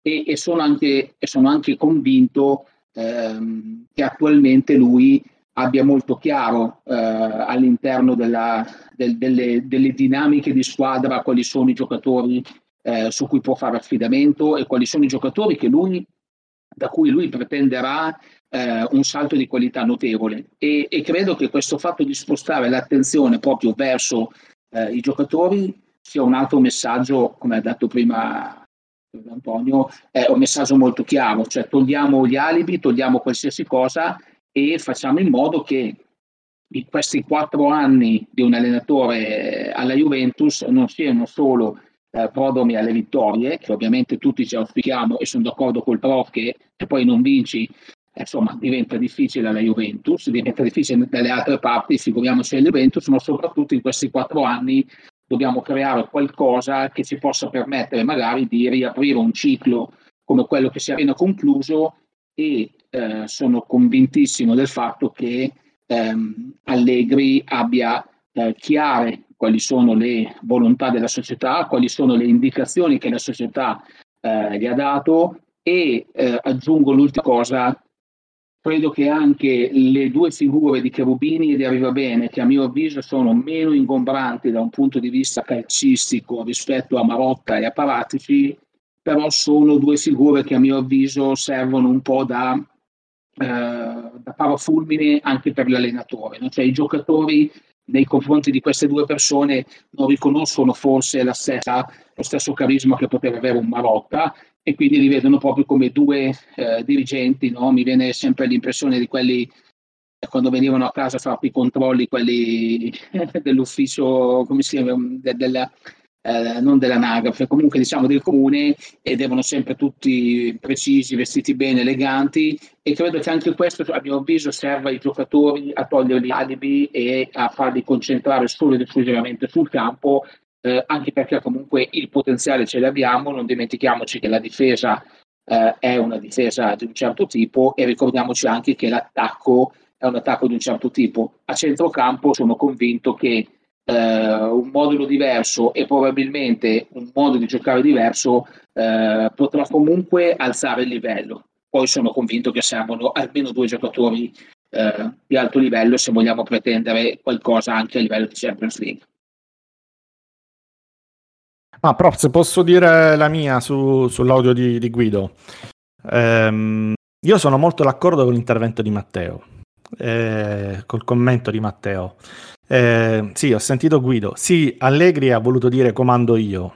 e, e, sono, anche, e sono, anche, convinto ehm, che attualmente lui abbia molto chiaro eh, all'interno della, del, delle, delle dinamiche di squadra quali sono i giocatori eh, su cui può fare affidamento e quali sono i giocatori lui, da cui lui pretenderà eh, un salto di qualità notevole. E, e, credo che questo fatto di spostare l'attenzione proprio verso eh, i giocatori sia un altro messaggio, come ha detto prima Antonio, è un messaggio molto chiaro, cioè togliamo gli alibi, togliamo qualsiasi cosa e facciamo in modo che in questi quattro anni di un allenatore alla Juventus non siano solo eh, prodromi alle vittorie, che ovviamente tutti ci auspichiamo e sono d'accordo col prof che se poi non vinci insomma diventa difficile alla Juventus, diventa difficile dalle altre parti, figuriamoci alla Juventus, ma soprattutto in questi quattro anni dobbiamo creare qualcosa che ci possa permettere magari di riaprire un ciclo come quello che si è appena concluso e eh, sono convintissimo del fatto che ehm, Allegri abbia eh, chiare quali sono le volontà della società, quali sono le indicazioni che la società eh, gli ha dato e eh, aggiungo l'ultima cosa, credo che anche le due figure di Cherubini e di Arrivabene, che a mio avviso sono meno ingombranti da un punto di vista calcistico rispetto a Marotta e a Paratici, però sono due figure che a mio avviso servono un po' da, eh, da parafulmine anche per l'allenatore, no? cioè i giocatori nei confronti di queste due persone non riconoscono forse stessa, lo stesso carisma che poteva avere un Marotta e quindi li vedono proprio come due eh, dirigenti. No? Mi viene sempre l'impressione di quelli eh, quando venivano a casa a fare i controlli, quelli dell'ufficio, come si chiama, de, della, eh, non dell'anagrafe, comunque diciamo del comune e devono sempre tutti precisi, vestiti bene, eleganti e credo che anche questo a mio avviso serva ai giocatori a togliere gli alibi e a farli concentrare solo ed esclusivamente sul campo, eh, anche perché comunque il potenziale ce l'abbiamo, non dimentichiamoci che la difesa eh, è una difesa di un certo tipo e ricordiamoci anche che l'attacco è un attacco di un certo tipo. A centrocampo sono convinto che eh, un modulo diverso e probabilmente un modo di giocare diverso eh, potrà comunque alzare il livello. Poi sono convinto che servono almeno due giocatori eh, di alto livello se vogliamo pretendere qualcosa anche a livello di Champions League. Ma prof, se posso dire la mia su, sull'audio di, di Guido. Ehm, io sono molto d'accordo con l'intervento di Matteo, eh, col commento di Matteo. Eh, sì, ho sentito Guido. Sì, Allegri ha voluto dire comando io.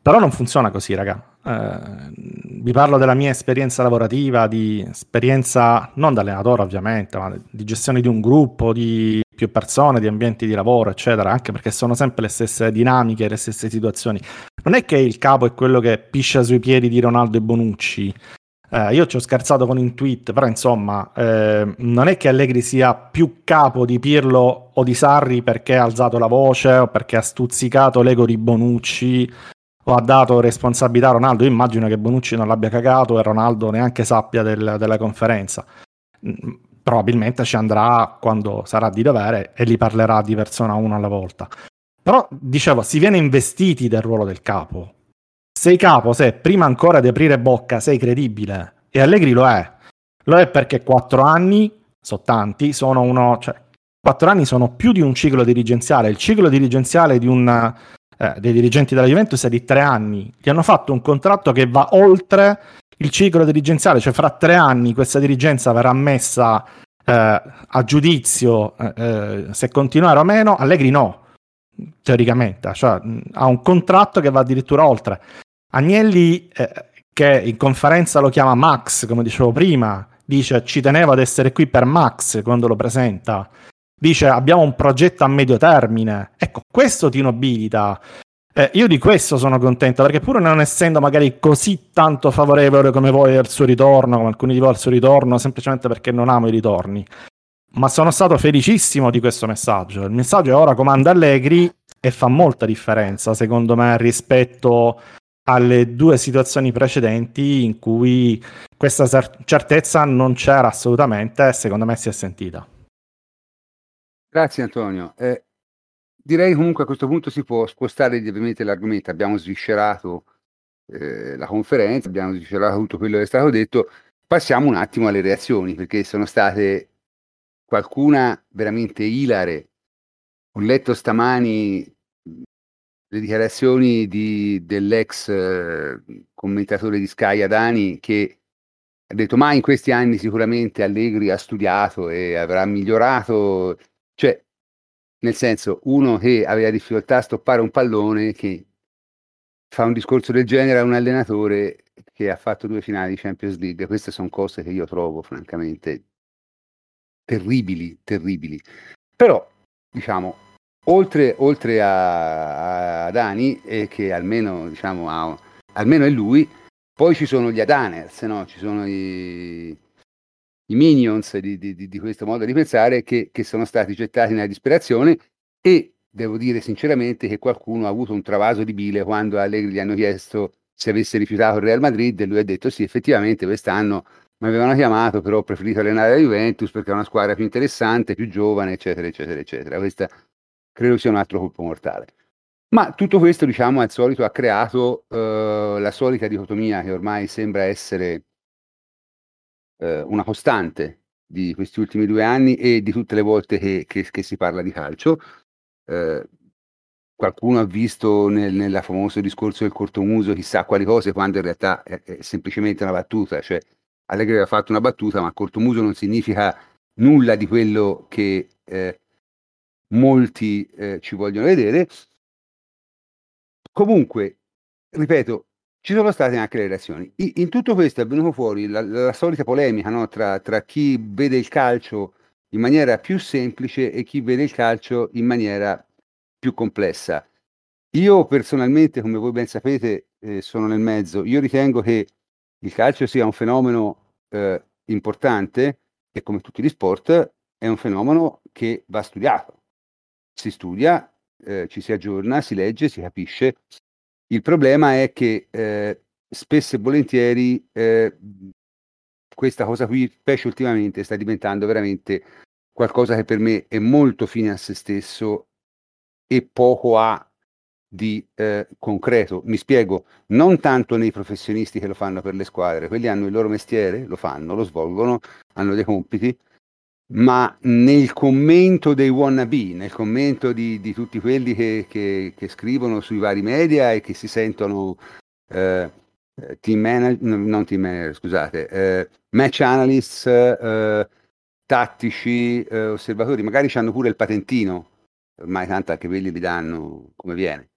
Però non funziona così, raga. Eh, vi parlo della mia esperienza lavorativa, di esperienza non da allenatore ovviamente, ma di gestione di un gruppo, di più persone, di ambienti di lavoro, eccetera, anche perché sono sempre le stesse dinamiche, le stesse situazioni. Non è che il capo è quello che piscia sui piedi di Ronaldo e Bonucci, eh, io ci ho scherzato con un tweet, però insomma, eh, non è che Allegri sia più capo di Pirlo o di Sarri perché ha alzato la voce o perché ha stuzzicato l'ego di Bonucci o ha dato responsabilità a Ronaldo. Io immagino che Bonucci non l'abbia cagato e Ronaldo neanche sappia del, della conferenza. Mm, probabilmente ci andrà quando sarà di dovere e li parlerà di persona uno alla volta. Però, dicevo, si viene investiti del ruolo del capo. Sei capo se prima ancora di aprire bocca sei credibile. E Allegri lo è. Lo è perché quattro anni, sono tanti, sono uno... Cioè, quattro anni sono più di un ciclo dirigenziale. Il ciclo dirigenziale di un eh, dei dirigenti della Juventus è di tre anni. Gli hanno fatto un contratto che va oltre il ciclo dirigenziale, cioè fra tre anni questa dirigenza verrà messa eh, a giudizio eh, eh se continuare o meno. Allegri no, teoricamente, cioè, ha un contratto che va addirittura oltre. Agnelli, eh, che in conferenza lo chiama Max, come dicevo prima, dice ci tenevo ad essere qui per Max quando lo presenta dice abbiamo un progetto a medio termine. Ecco, questo ti nobilita. Eh, io di questo sono contento perché pur non essendo magari così tanto favorevole come voi al suo ritorno, come alcuni di voi al suo ritorno, semplicemente perché non amo i ritorni, ma sono stato felicissimo di questo messaggio. Il messaggio è ora comanda Allegri e fa molta differenza, secondo me, rispetto alle due situazioni precedenti in cui questa certezza non c'era assolutamente e secondo me si è sentita. Grazie Antonio. Eh, direi comunque a questo punto si può spostare lievemente l'argomento. Abbiamo sviscerato eh, la conferenza, abbiamo sviscerato tutto quello che è stato detto. Passiamo un attimo alle reazioni, perché sono state qualcuna veramente ilare. Ho letto stamani le dichiarazioni di, dell'ex eh, commentatore di Sky Adani che ha detto ma in questi anni sicuramente Allegri ha studiato e avrà migliorato cioè, nel senso, uno che aveva difficoltà a stoppare un pallone che fa un discorso del genere a un allenatore che ha fatto due finali di Champions League. Queste sono cose che io trovo francamente terribili, terribili. Però, diciamo, oltre, oltre a, a Dani, e che almeno, diciamo, ha, almeno è lui, poi ci sono gli Adaners, no? ci sono i, i minions di, di, di, questo modo di pensare che, che, sono stati gettati nella disperazione e devo dire sinceramente che qualcuno ha avuto un travaso di bile quando Allegri gli hanno chiesto se avesse rifiutato il Real Madrid e lui ha detto sì effettivamente quest'anno mi avevano chiamato però ho preferito allenare la Juventus perché è una squadra più interessante, più giovane eccetera eccetera eccetera. Questa credo sia un altro colpo mortale. Ma tutto questo diciamo al solito ha creato uh, la solita dicotomia che ormai sembra essere eh, una costante di questi ultimi due anni e di tutte le volte che, che, che si parla di calcio. Eh, qualcuno ha visto nel, nel famoso discorso del cortomuso chissà quali cose, quando in realtà è, è semplicemente una battuta, cioè Allegri aveva fatto una battuta, ma cortomuso non significa nulla di quello che eh, molti eh, ci vogliono vedere. Comunque, ripeto, ci sono state anche le reazioni. In tutto questo è venuto fuori la, la solita polemica no? tra, tra, chi vede il calcio in maniera più semplice e chi vede il calcio in maniera più complessa. Io personalmente, come voi ben sapete, eh, sono nel mezzo. Io ritengo che il calcio sia un fenomeno eh, importante e come tutti gli sport è un fenomeno che va studiato. Si studia, eh, ci si aggiorna, si legge, si capisce il problema è che eh, spesso e volentieri eh, questa cosa qui, specie ultimamente, sta diventando veramente qualcosa che per me è molto fine a se stesso e poco ha di eh, concreto. Mi spiego, non tanto nei professionisti che lo fanno per le squadre, quelli hanno il loro mestiere, lo fanno, lo svolgono, hanno dei compiti, ma nel commento dei wannabe, nel commento di, di tutti quelli che, che, che, scrivono sui vari media e che si sentono eh, team manager, non team manager, scusate, eh, match analysts, eh, tattici, eh, osservatori, magari hanno pure il patentino, ormai tanto anche quelli li danno come viene.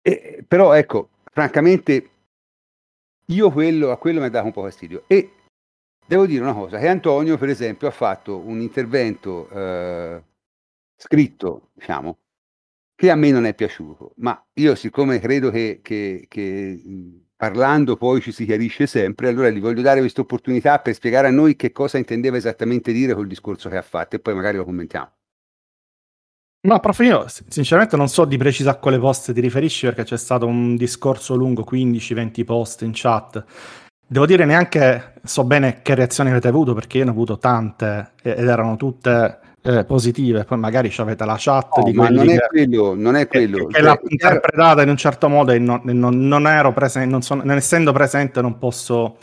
E, però ecco, francamente, io quello, a quello mi ha dato un po' fastidio. E Devo dire una cosa, che Antonio per esempio ha fatto un intervento eh, scritto, diciamo, che a me non è piaciuto, ma io siccome credo che, che, che parlando poi ci si chiarisce sempre, allora gli voglio dare questa opportunità per spiegare a noi che cosa intendeva esattamente dire col discorso che ha fatto e poi magari lo commentiamo. No, prof, io sinceramente non so di preciso a quale post ti riferisci perché c'è stato un discorso lungo, 15-20 post in chat. Devo dire neanche so bene che reazioni avete avuto perché io ne ho avuto tante ed erano tutte eh, positive. Poi magari avete la chat no, di ma non che, è quello, non è quello. Che, che cioè, l'ha interpretata in un certo modo e non, non, non ero presente, non, sono, non essendo presente non posso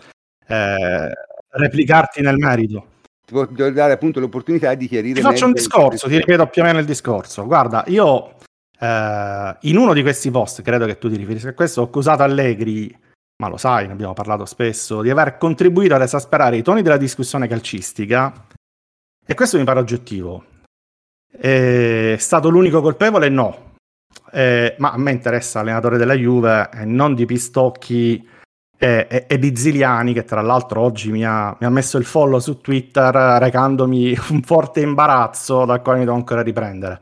eh, replicarti nel merito ti voglio dare appunto l'opportunità di chiarire. Ti faccio un discorso, ti ripeto più o meno il discorso. Guarda, io eh, in uno di questi post, credo che tu ti riferisca a questo, ho accusato Allegri, ma lo sai, ne abbiamo parlato spesso, di aver contribuito ad esasperare i toni della discussione calcistica. E questo mi pare oggettivo. È stato l'unico colpevole? No. Eh, ma a me interessa allenatore della Juve e non di pistocchi e, e, e, di Ziliani, che tra l'altro oggi mi ha, mi ha, messo il follow su Twitter recandomi un forte imbarazzo dal quale mi devo ancora riprendere.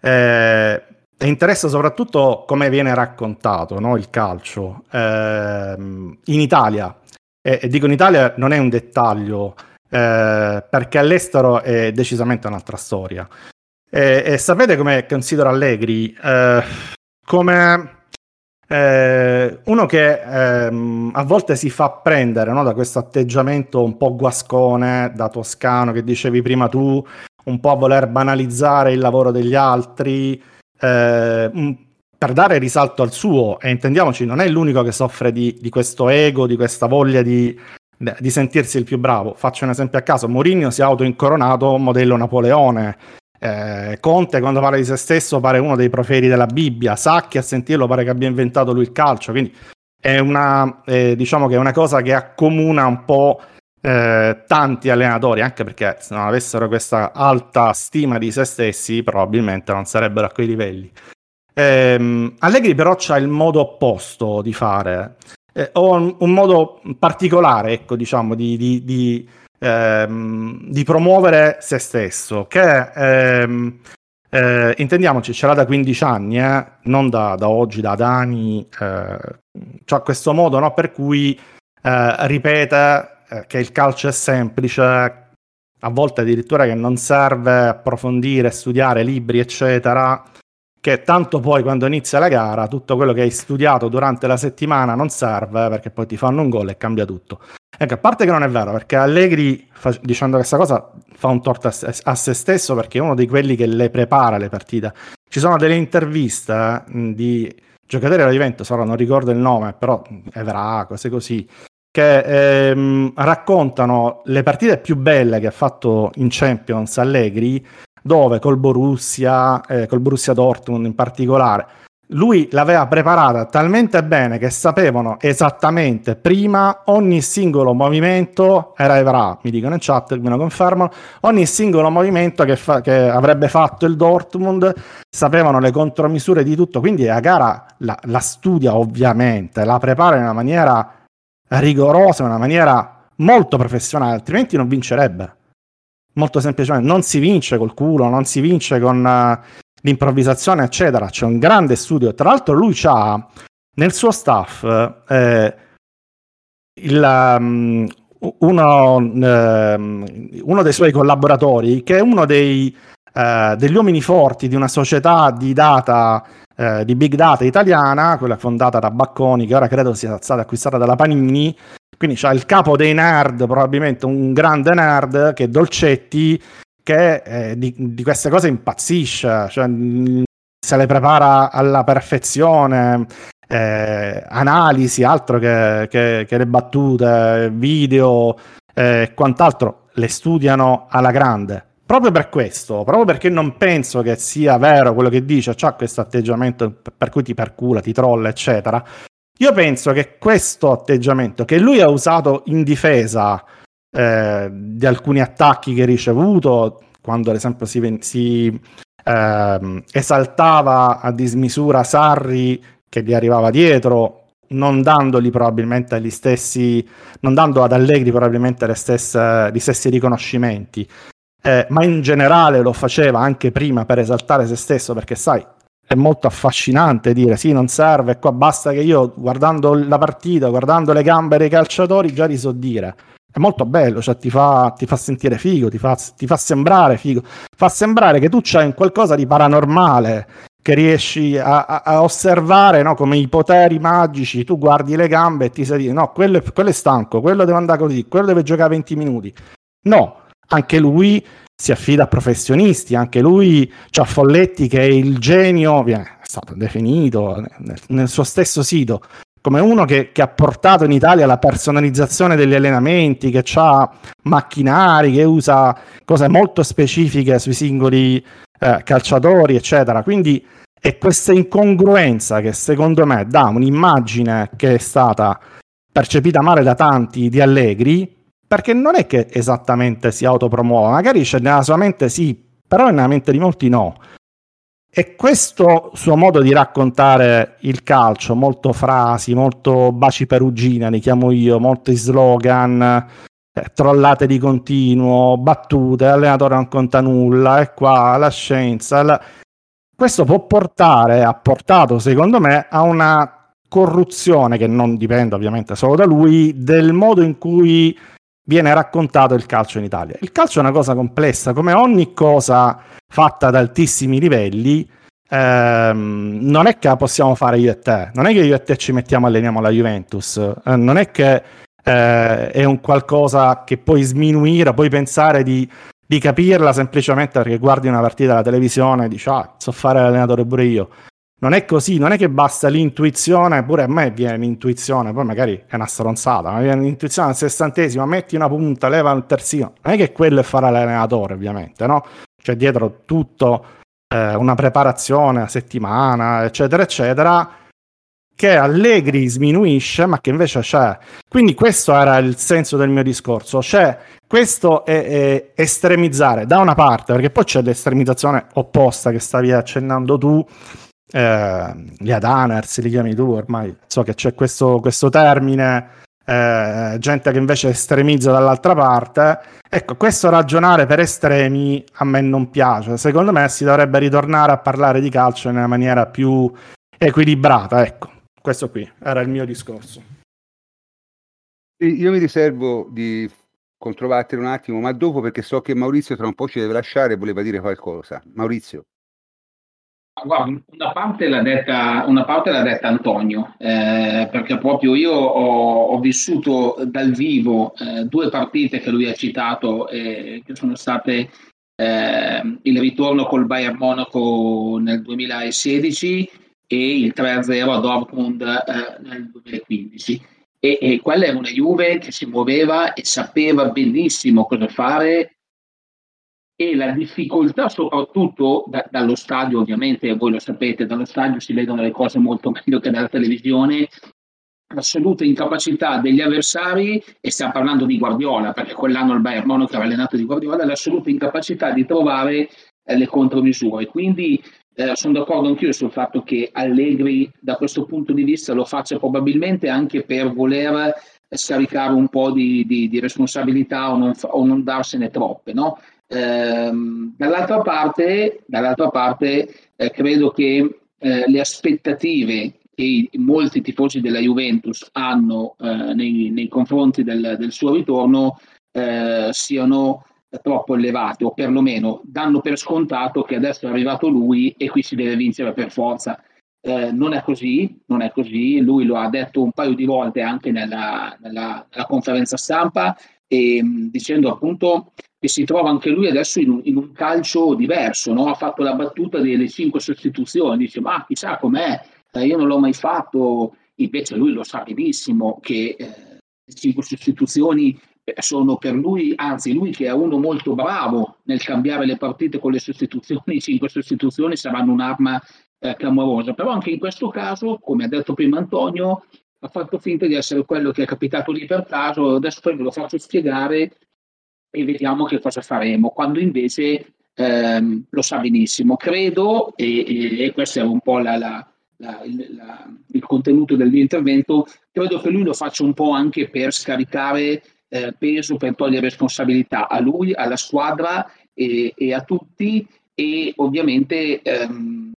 Eh, interessa soprattutto come viene raccontato no, il calcio eh, in Italia. E, e, dico in Italia non è un dettaglio, eh, perché all'estero è decisamente un'altra storia. E, e sapete come considero Allegri? Eh, come eh, uno che ehm, a volte si fa prendere no, da questo atteggiamento un po' guascone da toscano che dicevi prima tu, un po' a voler banalizzare il lavoro degli altri, eh, per dare risalto al suo, e intendiamoci, non è l'unico che soffre di, di questo ego, di questa voglia di, di sentirsi il più bravo. Faccio un esempio a caso: Mourinho si è autoincoronato modello Napoleone. Eh, Conte quando parla di se stesso pare uno dei proferi della Bibbia, Sacchi a sentirlo pare che abbia inventato lui il calcio, quindi è una, eh, diciamo che è una cosa che accomuna un po' eh, tanti allenatori, anche perché se non avessero questa alta stima di se stessi probabilmente non sarebbero a quei livelli. Ehm, Allegri però c'ha il modo opposto di fare, eh, o un, un, modo particolare, ecco, diciamo, di, di, di ehm, di promuovere se stesso, che ehm, eh, intendiamoci, ce l'ha da 15 anni, eh, non da, da, oggi, da anni, eh, cioè questo modo no, per cui eh, ripete eh, che il calcio è semplice, a volte addirittura che non serve approfondire, studiare libri, eccetera, che tanto poi quando inizia la gara tutto quello che hai studiato durante la settimana non serve perché poi ti fanno un gol e cambia tutto. Ecco, a parte che non è vero, perché Allegri dicendo questa cosa fa un torto a se, a se, stesso perché è uno di quelli che le prepara le partite. Ci sono delle interviste eh, di giocatori della Juventus, ora non ricordo il nome, però Evra, cose così, che ehm, raccontano le partite più belle che ha fatto in Champions Allegri dove col Borussia, eh, col Borussia Dortmund in particolare, lui l'aveva preparata talmente bene che sapevano esattamente prima ogni singolo movimento, era Evra, mi dicono in chat, me lo confermano, ogni singolo movimento che, fa, che avrebbe fatto il Dortmund, sapevano le contromisure di tutto, quindi la gara la, la studia ovviamente, la prepara in una maniera rigorosa, in una maniera molto professionale, altrimenti non vincerebbe molto semplicemente non si vince col culo, non si vince con uh, l'improvvisazione, eccetera. C'è un grande studio. Tra l'altro, lui ha nel suo staff eh, il, um, uno, um, uno, dei suoi collaboratori, che è uno dei, uh, degli uomini forti di una società di data. Uh, di big data italiana, quella fondata da Bacconi, che ora credo sia stata acquistata dalla Panini, quindi c'ha il capo dei nerd, probabilmente un grande nerd, che è Dolcetti, che eh, di, di, queste cose impazzisce, cioè, se le prepara alla perfezione, eh, analisi, altro che, che, che, le battute, video e eh, quant'altro, le studiano alla grande. Proprio per questo, proprio perché non penso che sia vero quello che dice, c'ha questo atteggiamento per cui ti percula, ti trolla, eccetera. Io penso che questo atteggiamento che lui ha usato in difesa eh, di alcuni attacchi che ha ricevuto, quando ad esempio si, si eh, esaltava a dismisura Sarri che gli arrivava dietro, non dandogli probabilmente gli stessi, non dando ad Allegri probabilmente stesse, gli stessi riconoscimenti, eh, ma in generale lo faceva anche prima per esaltare se stesso, perché sai, è molto affascinante dire sì, non serve, qua basta che io guardando la partita, guardando le gambe dei calciatori, già li so dire. è molto bello, cioè ti fa, ti fa sentire figo, ti fa, ti fa, sembrare figo, fa sembrare che tu c'hai un qualcosa di paranormale che riesci a, a, a osservare no? come i poteri magici, tu guardi le gambe e ti sai dire no, quello quello è stanco, quello deve andare così, quello deve giocare 20 minuti. No, anche lui si affida a professionisti, anche lui c'ha Folletti che è il genio, viene, è stato definito nel, nel suo stesso sito come uno che, che, ha portato in Italia la personalizzazione degli allenamenti, che ha macchinari, che usa cose molto specifiche sui singoli eh, calciatori, eccetera. Quindi è questa incongruenza che secondo me dà un'immagine che è stata percepita male da tanti di Allegri, perché non è che esattamente si autopromuova, magari c'è nella sua mente sì, però nella mente di molti no. E questo suo modo di raccontare il calcio, molto frasi, molto baci perugina, li chiamo io, molti slogan, eh, trollate di continuo, battute, l'allenatore non conta nulla, e qua la scienza. La... Questo può portare, ha portato secondo me, a una corruzione che non dipende ovviamente solo da lui, del modo in cui viene raccontato il calcio in Italia. Il calcio è una cosa complessa, come ogni cosa fatta ad altissimi livelli, ehm, non è che la possiamo fare io e te, non è che io e te ci mettiamo e alleniamo la Juventus, eh, non è che eh, è un qualcosa che puoi sminuire, puoi pensare di, di, capirla semplicemente perché guardi una partita alla televisione e dici ah, so fare l'allenatore pure io. Non è così, non è che basta l'intuizione, pure a me viene l'intuizione, poi magari è una stronzata, ma viene l'intuizione al sessantesimo, metti una punta, leva un terzino, non è che quello è fare l'allenatore ovviamente, no? C'è dietro tutto eh, una preparazione a settimana, eccetera, eccetera, che Allegri sminuisce, ma che invece c'è. Quindi questo era il senso del mio discorso, cioè questo è, è estremizzare da una parte, perché poi c'è l'estremizzazione opposta che stavi accennando tu, eh, gli adaners, li chiami tu ormai, so che c'è questo, questo termine eh, gente che invece estremizza dall'altra parte. Ecco, questo ragionare per estremi a me non piace. Secondo me si dovrebbe ritornare a parlare di calcio in una maniera più equilibrata. Ecco, questo qui era il mio discorso. Io mi riservo di controbattere un attimo, ma dopo perché so che Maurizio tra un po' ci deve lasciare e voleva dire qualcosa. Maurizio. Guarda, una parte l'ha detta, parte l'ha detta Antonio, eh, perché proprio io ho, ho vissuto dal vivo eh, due partite che lui ha citato, eh, che sono state eh, il ritorno col Bayern Monaco nel 2016 e il 3-0 a Dortmund eh, nel 2015. E, e quella era una Juve che si muoveva e sapeva benissimo cosa fare e la difficoltà soprattutto da, dallo stadio, ovviamente voi lo sapete, dallo stadio si vedono le cose molto meglio che dalla televisione, l'assoluta incapacità degli avversari, e stiamo parlando di Guardiola, perché quell'anno il Bayern Monaco aveva allenato di Guardiola, l'assoluta incapacità di trovare eh, le contromisure. Quindi eh, sono d'accordo anch'io sul fatto che Allegri da questo punto di vista lo faccia probabilmente anche per voler scaricare un po' di, di, di responsabilità o non, o non darsene troppe, no? Ehm, dall'altra parte, dall'altra parte eh, credo che eh, le aspettative che molti tifosi della Juventus hanno eh, nei, nei, confronti del, del, suo ritorno eh, siano troppo elevate o perlomeno danno per scontato che adesso è arrivato lui e qui si deve vincere per forza. Eh, non è così, non è così, lui lo ha detto un paio di volte anche nella, nella, nella conferenza stampa e, dicendo appunto che si trova anche lui adesso in un, in un calcio diverso, no? ha fatto la battuta delle cinque sostituzioni, dice ma chissà com'è, eh, io non l'ho mai fatto, invece lui lo sa benissimo che eh, le cinque sostituzioni sono per lui, anzi lui che è uno molto bravo nel cambiare le partite con le sostituzioni, cinque sostituzioni saranno un'arma eh, clamorosa, però anche in questo caso, come ha detto prima Antonio, ha fatto finta di essere quello che è capitato lì per caso, adesso poi ve lo faccio spiegare e vediamo che cosa faremo, quando invece ehm, lo sa benissimo. Credo, e, e, questo è un po' la, la, la, il, il, contenuto del mio intervento, credo che lui lo faccia un po' anche per scaricare eh, peso, per togliere responsabilità a lui, alla squadra e, e a tutti e ovviamente ehm,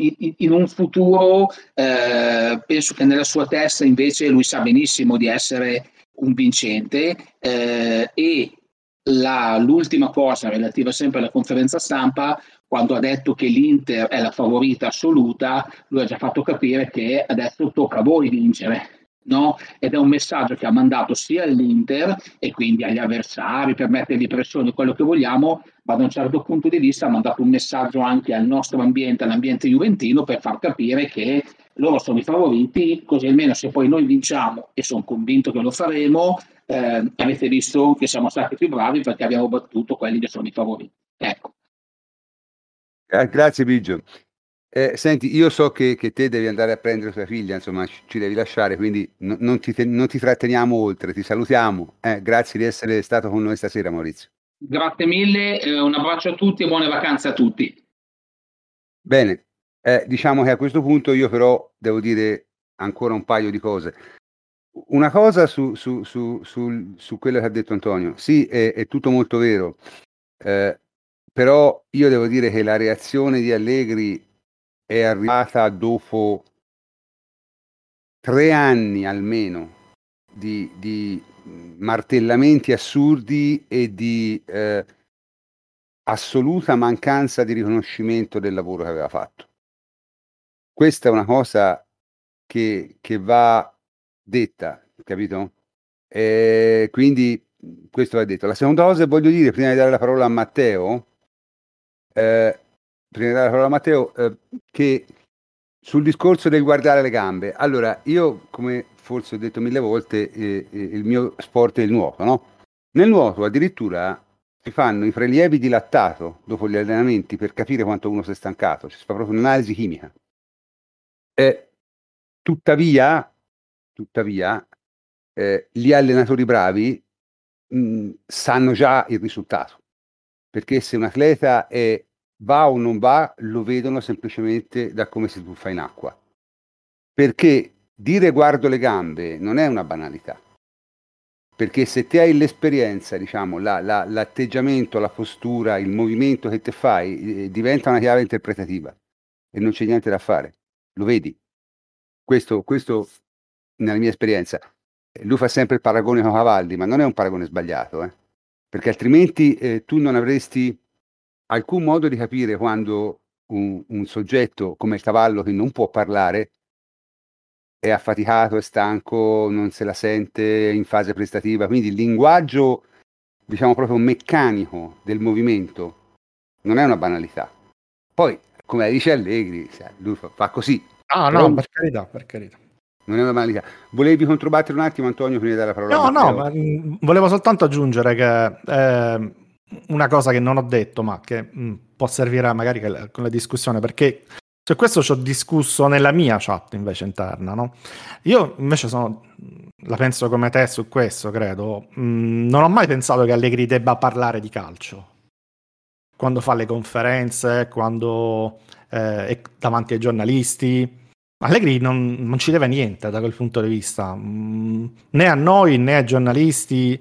in, in, un futuro eh, penso che nella sua testa invece lui sa benissimo di essere un vincente eh, e la, l'ultima cosa relativa sempre alla conferenza stampa, quando ha detto che l'Inter è la favorita assoluta, lui ha già fatto capire che adesso tocca a voi vincere. No? Ed è un messaggio che ha mandato sia all'Inter e quindi agli avversari per mettergli pressione, quello che vogliamo, ma da un certo punto di vista ha mandato un messaggio anche al nostro ambiente, all'ambiente juventino, per far capire che loro sono i favoriti, così almeno se poi noi vinciamo, e sono convinto che lo faremo, eh, avete visto che siamo stati più bravi perché abbiamo battuto quelli che sono i favoriti. Ecco. Grazie Biggio. Eh, senti, io so che, che, te devi andare a prendere tua figlia, insomma, ci devi lasciare, quindi no, non, ti, non, ti, tratteniamo oltre, ti salutiamo. Eh, grazie di essere stato con noi stasera, Maurizio. Grazie mille, eh, un abbraccio a tutti e buone vacanze a tutti. Bene, eh, diciamo che a questo punto io però devo dire ancora un paio di cose. Una cosa su, su, su, su quello che ha detto Antonio, sì, è, è tutto molto vero, eh, però io devo dire che la reazione di Allegri è arrivata dopo tre anni almeno di, di martellamenti assurdi e di eh, assoluta mancanza di riconoscimento del lavoro che aveva fatto. Questa è una cosa che, che va detta, capito? E quindi questo va detto. La seconda cosa voglio dire, prima di dare la parola a Matteo, eh, prima di dare la parola a Matteo, eh, che sul discorso del guardare le gambe, allora io come forse ho detto mille volte, eh, eh, il mio sport è il nuoto, no? Nel nuoto addirittura si fanno i prelievi di lattato dopo gli allenamenti per capire quanto uno si è stancato, si fa proprio un'analisi chimica. Tuttavia, tuttavia eh, gli allenatori bravi mh, mm, sanno già il risultato, perché se un atleta è va o non va, lo vedono semplicemente da come si tuffa in acqua. Perché dire guardo le gambe non è una banalità. Perché se ti hai l'esperienza, diciamo, la, la, l'atteggiamento, la postura, il movimento che te fai, eh, diventa una chiave interpretativa e non c'è niente da fare. Lo vedi. Questo, questo nella mia esperienza. Lui fa sempre il paragone con Cavalli, ma non è un paragone sbagliato, eh? perché altrimenti eh, tu non avresti alcun modo di capire quando un, un soggetto come il cavallo che non può parlare è affaticato, è stanco, non se la sente in fase prestativa. Quindi il linguaggio, diciamo proprio meccanico del movimento non è una banalità. Poi, come dice Allegri, lui fa, fa così. Ah, no, per carità, per carità. Non è una banalità. Volevi controbattere un attimo, Antonio, prima di dare la parola? No, no, ma, mh, volevo soltanto aggiungere che eh, una cosa che non ho detto, ma che mh, mm, può servire magari con la discussione, perché su questo ci ho discusso nella mia chat invece interna, no? Io invece sono, la penso come te su questo, credo. Mm, non ho mai pensato che Allegri debba parlare di calcio. Quando fa le conferenze, quando eh, è davanti ai giornalisti. Allegri non, non, ci deve niente da quel punto di vista, mm, né a noi né ai giornalisti.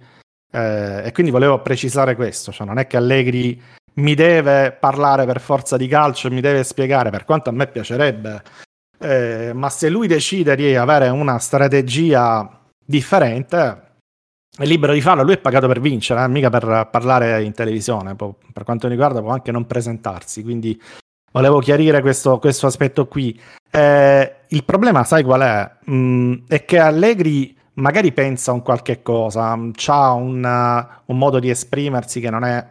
Eh, e quindi volevo precisare questo, cioè non è che Allegri mi deve parlare per forza di calcio mi deve spiegare, per quanto a me piacerebbe, eh, ma se lui decide di avere una strategia differente, è libero di farlo, lui è pagato per vincere, eh, mica per parlare in televisione, per quanto mi riguarda può anche non presentarsi, quindi volevo chiarire questo, questo aspetto qui. Eh, il problema, sai qual è? Mm, è che Allegri magari pensa un qualche cosa, ha un, uh, un, modo di esprimersi che non è,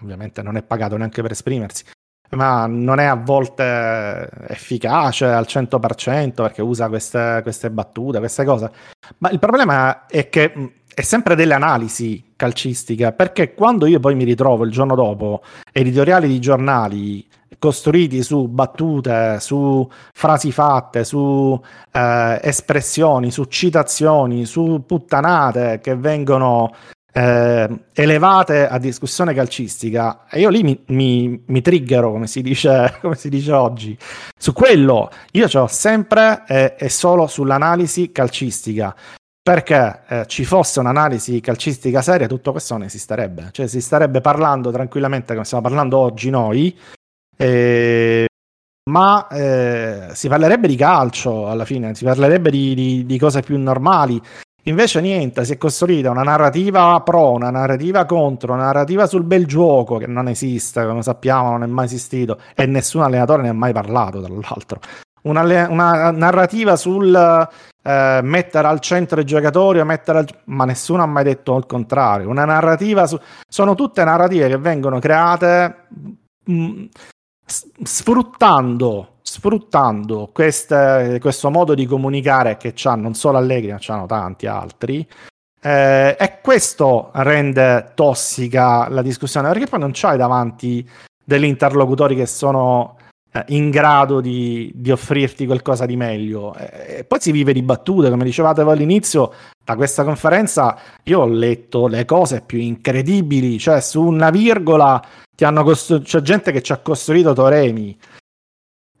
ovviamente non è pagato neanche per esprimersi, ma non è a volte efficace al 100% perché usa queste, queste battute, queste cose. Ma il problema è che mm, è sempre delle analisi calcistiche, perché quando io poi mi ritrovo il giorno dopo editoriali di giornali costruiti su battute, su frasi fatte, su eh, espressioni, su citazioni, su puttanate che vengono eh, elevate a discussione calcistica e io lì mi, mi, mi triggero come si, dice, come si dice oggi. Su quello io ho sempre e eh, solo sull'analisi calcistica perché eh, ci fosse un'analisi calcistica seria, tutto questo non esisterebbe. Cioè, si starebbe parlando tranquillamente come stiamo parlando oggi noi, eh, ma eh, si parlerebbe di calcio alla fine, si parlerebbe di, di, di, cose più normali Invece niente, si è costruita una narrativa pro, una narrativa contro, una narrativa sul bel gioco che non esiste, come sappiamo, non è mai esistito e nessun allenatore ne ha mai parlato, tra l'altro. Una, una narrativa sul eh, mettere al centro i giocatori o mettere al... ma nessuno ha mai detto il contrario. Una narrativa su... sono tutte narrative che vengono create mh, mm, sfruttando, sfruttando queste, questo modo di comunicare che c'ha non solo Allegri, ma c'hanno tanti altri. Eh, e questo rende tossica la discussione perché poi non c'hai davanti degli interlocutori che sono in grado di, di, offrirti qualcosa di meglio. E poi si vive di battute, come dicevate voi all'inizio, da questa conferenza io ho letto le cose più incredibili, cioè su una virgola costru- c'è gente che ci ha costruito Toremi.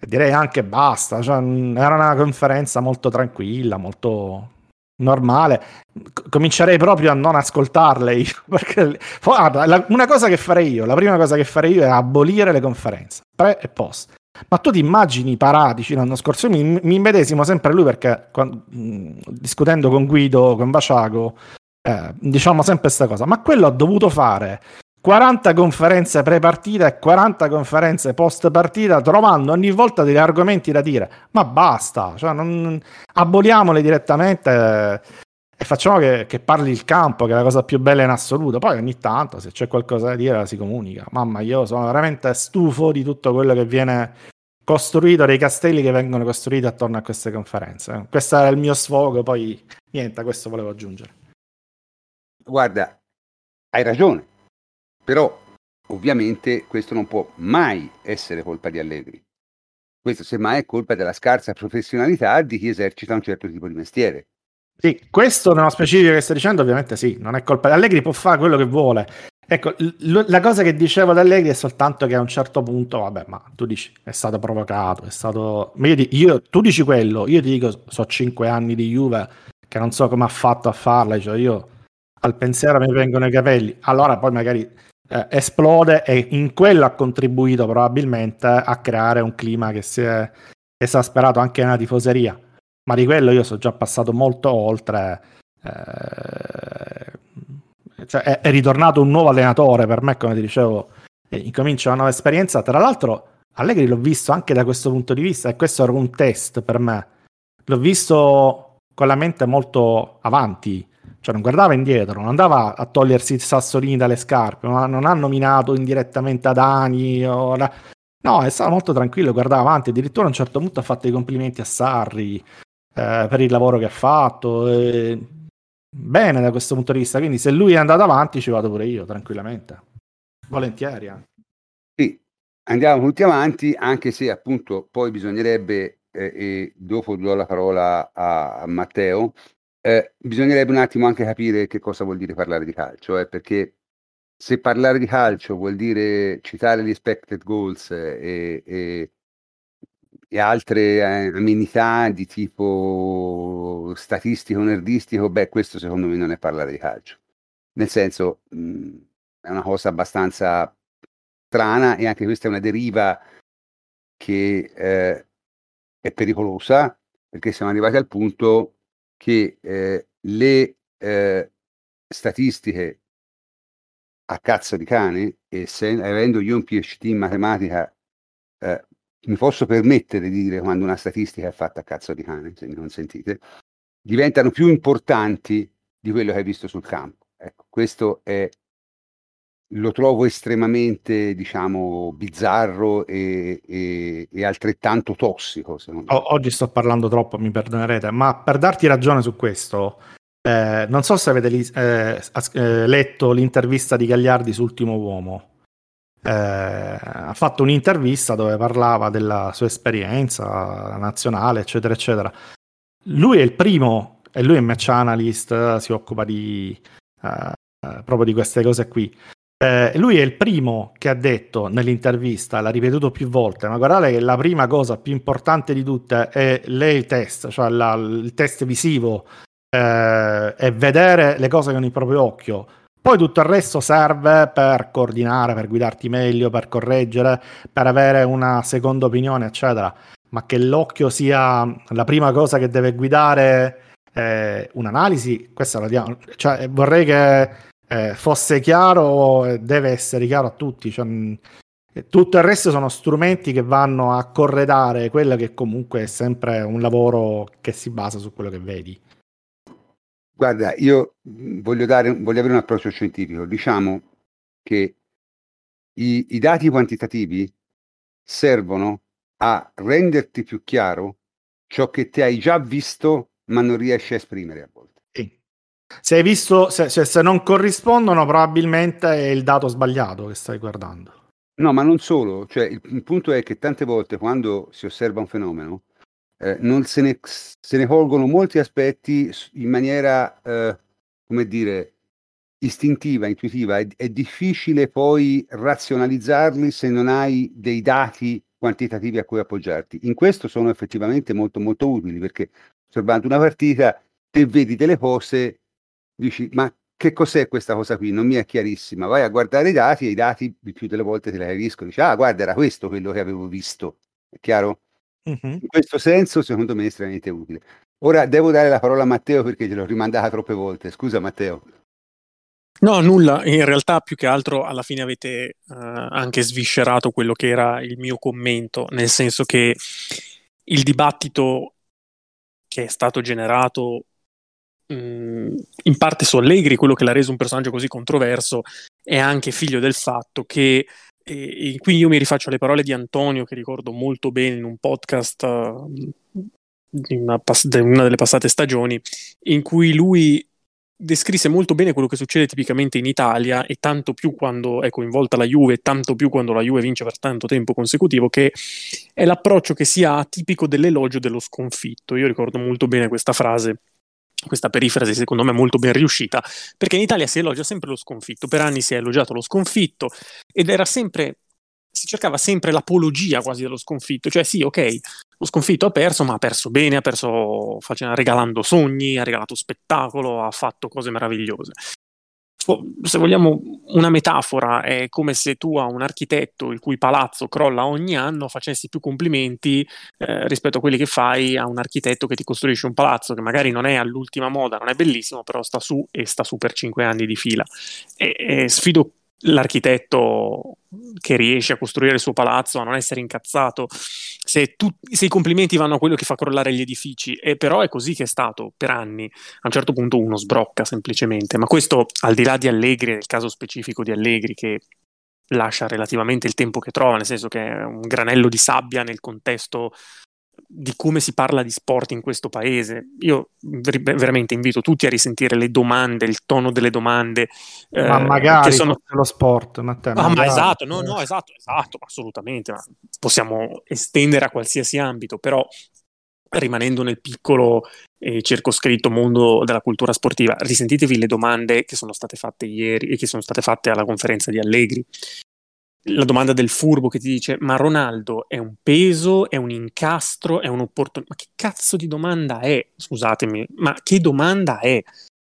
E direi anche basta, cioè, era una conferenza molto tranquilla, molto normale. comincerei proprio a non ascoltarle io, perché una cosa che farei io, la prima cosa che farei io è abolire le conferenze, pre e post. Ma tu ti immagini Paratici l'anno scorso? Io mi, mi immedesimo sempre lui perché quando, discutendo con Guido, con Vaciago, eh, diciamo sempre questa cosa. Ma quello ha dovuto fare 40 conferenze pre-partita e 40 conferenze post-partita, trovando ogni volta degli argomenti da dire. Ma basta, cioè non, aboliamole direttamente e facciamo che, che, parli il campo, che è la cosa più bella in assoluto. Poi ogni tanto, se c'è qualcosa da dire, si comunica. Mamma, io sono veramente stufo di tutto quello che viene costruito, dei castelli che vengono costruiti attorno a queste conferenze. Questo era il mio sfogo, poi niente, questo volevo aggiungere. Guarda, hai ragione però ovviamente questo non può mai essere colpa di Allegri. Questo semmai è colpa della scarsa professionalità di chi esercita un certo tipo di mestiere. Sì, questo nello specifico che stai dicendo ovviamente sì, non è colpa di Allegri, può fare quello che vuole. Ecco, l- la cosa che dicevo di Allegri è soltanto che a un certo punto, vabbè, ma tu dici è stato provocato, è stato... Io, io tu dici quello, io ti dico, so cinque anni di Juve che non so come ha fatto a farla, cioè io al pensiero mi vengono i capelli, allora poi magari eh, esplode e in quello ha contribuito probabilmente a creare un clima che si è esasperato anche nella tifoseria. Ma di quello io sono già passato molto oltre. Eh, cioè è, è, ritornato un nuovo allenatore per me, come ti dicevo, incomincia una nuova esperienza. Tra l'altro, Allegri l'ho visto anche da questo punto di vista, e questo era un test per me. L'ho visto con la mente molto avanti cioè non guardava indietro, non andava a togliersi il sassolini dalle scarpe, non ha nominato indirettamente Adani. La... No, è stato molto tranquillo, guardava avanti, addirittura a un certo punto ha fatto i complimenti a Sarri eh, per il lavoro che ha fatto. Eh, bene da questo punto di vista, quindi se lui è andato avanti ci vado pure io, tranquillamente. Volentieri. Sì, andiamo tutti avanti, anche se appunto poi bisognerebbe, eh, e dopo do la parola a, a Matteo, eh, bisognerebbe un attimo anche capire che cosa vuol dire parlare di calcio, eh, perché se parlare di calcio vuol dire citare gli expected goals e, e, e altre eh, amenità di tipo statistico, nerdistico, beh, questo secondo me non è parlare di calcio. Nel senso, mh, mm, è una cosa abbastanza strana e anche questa è una deriva che eh, è pericolosa perché siamo arrivati al punto che eh, le eh, statistiche a cazzo di cane e se, avendo io un PhD in matematica eh, mi posso permettere di dire quando una statistica è fatta a cazzo di cane, se mi consentite, diventano più importanti di quello che hai visto sul campo. Ecco, questo è lo trovo estremamente, diciamo, bizzarro e, e, e altrettanto tossico. O- oggi sto parlando troppo, mi perdonerete, ma per darti ragione su questo, eh, non so se avete li- eh, eh, letto l'intervista di Gagliardi su Ultimo Uomo. Eh, ha fatto un'intervista dove parlava della sua esperienza nazionale, eccetera, eccetera. Lui è il primo, e lui è match analyst, si occupa di, uh, proprio di queste cose qui. Eh, lui è il primo che ha detto nell'intervista, l'ha ripetuto più volte, ma guardate che la prima cosa più importante di tutte è il test, cioè la, il test visivo eh, e vedere le cose con il proprio occhio. Poi tutto il resto serve per coordinare, per guidarti meglio, per correggere, per avere una seconda opinione, eccetera. Ma che l'occhio sia la prima cosa che deve guidare eh, un'analisi, questa la diamo, cioè, vorrei che eh, fosse chiaro, deve essere chiaro a tutti. Cioè, mh, tutto il resto sono strumenti che vanno a corredare quello che comunque è sempre un lavoro che si basa su quello che vedi. Guarda, io voglio, dare, voglio avere un approccio scientifico. Diciamo che i, i dati quantitativi servono a renderti più chiaro ciò che ti hai già visto ma non riesci a esprimere a volte. Sì. Se hai visto, se, se, se non corrispondono, probabilmente è il dato sbagliato che stai guardando. No, ma non solo, cioè il, il punto è che tante volte quando si osserva un fenomeno eh, non se ne, se ne, colgono molti aspetti in maniera, eh, come dire, istintiva, intuitiva, è, è, difficile poi razionalizzarli se non hai dei dati quantitativi a cui appoggiarti. In questo sono effettivamente molto molto utili perché osservando una partita te vedi delle cose, dici ma che cos'è questa cosa qui? Non mi è chiarissima. Vai a guardare i dati e i dati più delle volte te li capiscono. Dici, ah, guarda, era questo quello che avevo visto. È chiaro? Uh-huh. In questo senso, secondo me, è estremamente utile. Ora devo dare la parola a Matteo perché gliel'ho rimandata troppe volte. Scusa, Matteo. No, nulla. In realtà, più che altro, alla fine avete uh, anche sviscerato quello che era il mio commento, nel senso che il dibattito che è stato generato in parte su Allegri, quello che l'ha reso un personaggio così controverso, è anche figlio del fatto che, e, e qui io mi rifaccio alle parole di Antonio, che ricordo molto bene in un podcast uh, di una, pass- una delle passate stagioni, in cui lui descrisse molto bene quello che succede tipicamente in Italia e tanto più quando è coinvolta la Juve, tanto più quando la Juve vince per tanto tempo consecutivo, che è l'approccio che si ha tipico dell'elogio dello sconfitto. Io ricordo molto bene questa frase questa perifrasi secondo me molto ben riuscita, perché in Italia si elogia sempre lo sconfitto, per anni si è elogiato lo sconfitto ed era sempre, si cercava sempre l'apologia quasi dello sconfitto, cioè sì, ok, lo sconfitto ha perso, ma ha perso bene, ha perso facendo, regalando sogni, ha regalato spettacolo, ha fatto cose meravigliose se vogliamo una metafora, è come se tu a un architetto il cui palazzo crolla ogni anno facessi più complimenti eh, rispetto a quelli che fai a un architetto che ti costruisce un palazzo che magari non è all'ultima moda, non è bellissimo, però sta su e sta su per cinque anni di fila. E, e sfido l'architetto che riesce a costruire il suo palazzo, a non essere incazzato, se, tu, se, i complimenti vanno a quello che fa crollare gli edifici, e però è così che è stato per anni. A un certo punto uno sbrocca semplicemente, ma questo al di là di Allegri, nel caso specifico di Allegri, che lascia relativamente il tempo che trova, nel senso che è un granello di sabbia nel contesto di come si parla di sport in questo paese. Io ver- veramente invito tutti a risentire le domande, il tono delle domande. Eh, ma magari che sono lo sport, Matteo. Ah, ma esatto, no, no, esatto, esatto, assolutamente. Ma possiamo estendere a qualsiasi ambito, però rimanendo nel piccolo e circoscritto mondo della cultura sportiva, risentitevi le domande che sono state fatte ieri e che sono state fatte alla conferenza di Allegri la domanda del furbo che ti dice ma Ronaldo è un peso, è un incastro, è un'opportunità. Ma che cazzo di domanda è? Scusatemi, ma che domanda è?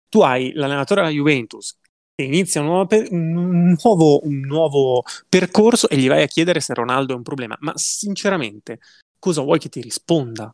Tu hai l'allenatore della Juventus che inizia un nuovo, un, nuovo, un nuovo percorso e gli vai a chiedere se Ronaldo è un problema. Ma sinceramente, cosa vuoi che ti risponda?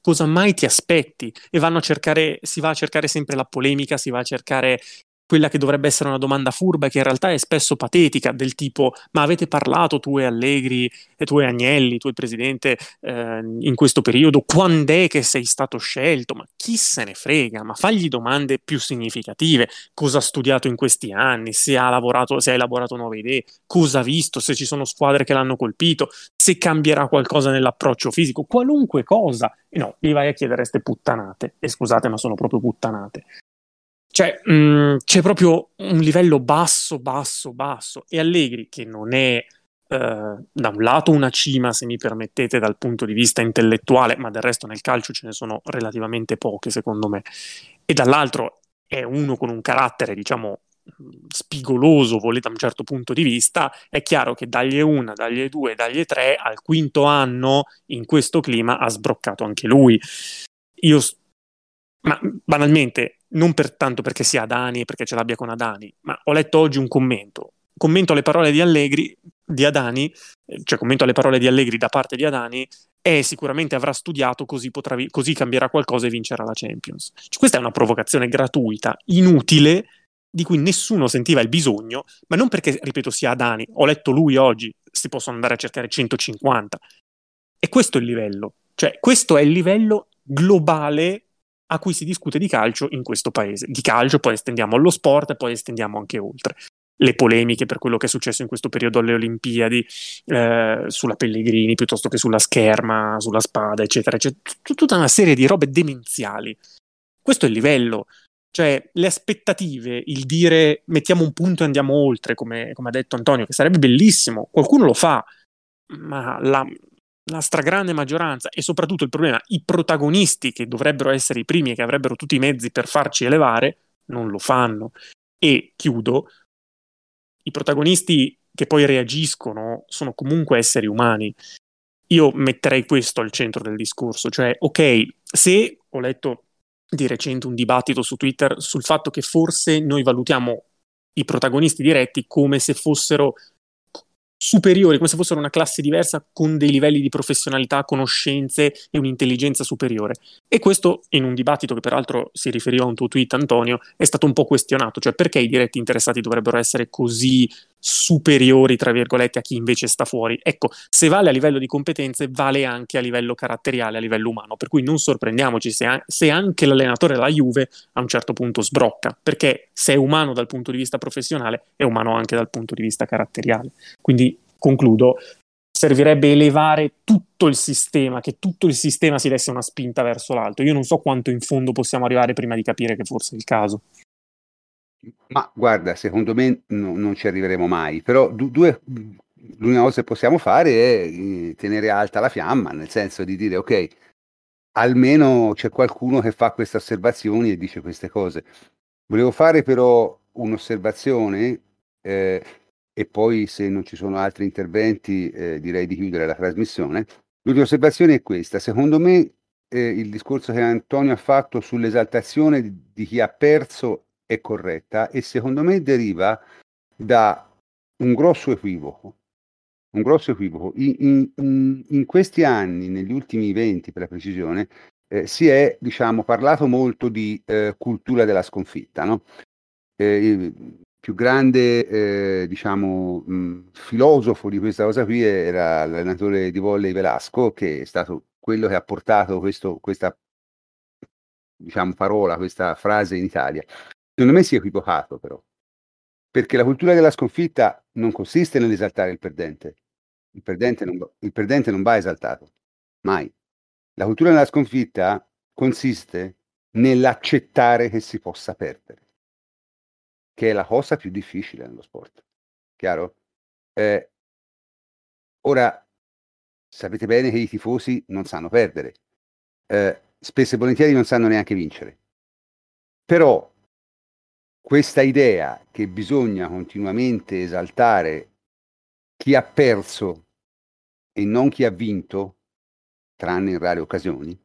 cosa mai ti aspetti e vanno a cercare, si va a cercare sempre la polemica, si va a cercare quella che dovrebbe essere una domanda furba e che in realtà è spesso patetica, del tipo ma avete parlato tu e Allegri e tu e Agnelli, tu e il Presidente eh, in questo periodo, quando è che sei stato scelto? Ma chi se ne frega? Ma fagli domande più significative, cosa ha studiato in questi anni, se ha lavorato, se ha elaborato nuove idee, cosa ha visto, se ci sono squadre che l'hanno colpito, se cambierà qualcosa nell'approccio fisico, qualunque cosa. E no, gli vai a chiedere queste puttanate, e scusate ma sono proprio puttanate. Cioè, mh, mm, c'è proprio un livello basso, basso, basso. E Allegri, che non è Uh, da un lato una cima, se mi permettete, dal punto di vista intellettuale, ma del resto nel calcio ce ne sono relativamente poche, secondo me, e dall'altro è uno con un carattere, diciamo, spigoloso, volete da un certo punto di vista, è chiaro che dagli una, dagli due, dagli tre, al quinto anno, in questo clima, ha sbroccato anche lui. Io ma banalmente, non per tanto perché sia Adani e perché ce l'abbia con Adani, ma ho letto oggi un commento. Commento alle parole di Allegri di Adani, cioè commento alle parole di Allegri da parte di Adani, è sicuramente avrà studiato così, potrà, così cambierà qualcosa e vincerà la Champions. Cioè, questa è una provocazione gratuita, inutile, di cui nessuno sentiva il bisogno, ma non perché, ripeto, sia Adani. Ho letto lui oggi, si possono andare a cercare 150. E questo è il livello. Cioè, questo è il livello globale a cui si discute di calcio in questo paese. Di calcio poi estendiamo allo sport e poi estendiamo anche oltre. Le polemiche per quello che è successo in questo periodo alle Olimpiadi, eh, sulla Pellegrini piuttosto che sulla scherma, sulla spada, eccetera, eccetera. Tutta una serie di robe demenziali. Questo è il livello. Cioè, le aspettative, il dire mettiamo un punto e andiamo oltre, come, come ha detto Antonio, che sarebbe bellissimo, qualcuno lo fa, ma la, la stragrande maggioranza e soprattutto il problema, i protagonisti che dovrebbero essere i primi e che avrebbero tutti i mezzi per farci elevare, non lo fanno. E chiudo, i protagonisti che poi reagiscono sono comunque esseri umani. Io metterei questo al centro del discorso, cioè, ok, se ho letto di recente un dibattito su Twitter sul fatto che forse noi valutiamo i protagonisti diretti come se fossero superiori, come se fossero una classe diversa con dei livelli di professionalità, conoscenze e un'intelligenza superiore. E questo in un dibattito che peraltro si riferiva a un tuo tweet, Antonio, è stato un po' questionato, cioè perché i diretti interessati dovrebbero essere così superiori, tra virgolette, a chi invece sta fuori. Ecco, se vale a livello di competenze, vale anche a livello caratteriale, a livello umano, per cui non sorprendiamoci se, a- se anche l'allenatore della Juve a un certo punto sbrocca, perché se è umano dal punto di vista professionale, è umano anche dal punto di vista caratteriale. Quindi, concludo, servirebbe elevare tutto il sistema, che tutto il sistema si desse una spinta verso l'alto. Io non so quanto in fondo possiamo arrivare prima di capire che forse è il caso. Ma guarda, secondo me no- non ci arriveremo mai, però du- due, l'unica cosa che possiamo fare è eh, tenere alta la fiamma, nel senso di dire ok, almeno c'è qualcuno che fa queste osservazioni e dice queste cose. Volevo fare però un'osservazione eh, e poi se non ci sono altri interventi eh, direi di chiudere la trasmissione. L'ultima osservazione è questa, secondo me eh, il discorso che Antonio ha fatto sull'esaltazione di, di chi ha perso è corretta e secondo me deriva da un grosso equivoco. Un grosso equivoco. In, in, in questi anni, negli ultimi 20 per la precisione, eh, si è diciamo, parlato molto di eh, cultura della sconfitta. No? Eh, più grande eh, diciamo, mh, filosofo di questa cosa qui era l'allenatore di volley Velasco, che è stato quello che ha portato questo, questa diciamo, parola, questa frase in Italia. Secondo me si è equivocato però, perché la cultura della sconfitta non consiste nell'esaltare il perdente. Il perdente non, il perdente non va esaltato, mai. La cultura della sconfitta consiste nell'accettare che si possa perdere, che è la cosa più difficile nello sport. Chiaro? Eh, ora, sapete bene che i tifosi non sanno perdere, eh, spesso e volentieri non sanno neanche vincere. Però questa idea che bisogna continuamente esaltare chi ha perso e non chi ha vinto, tranne in rare occasioni,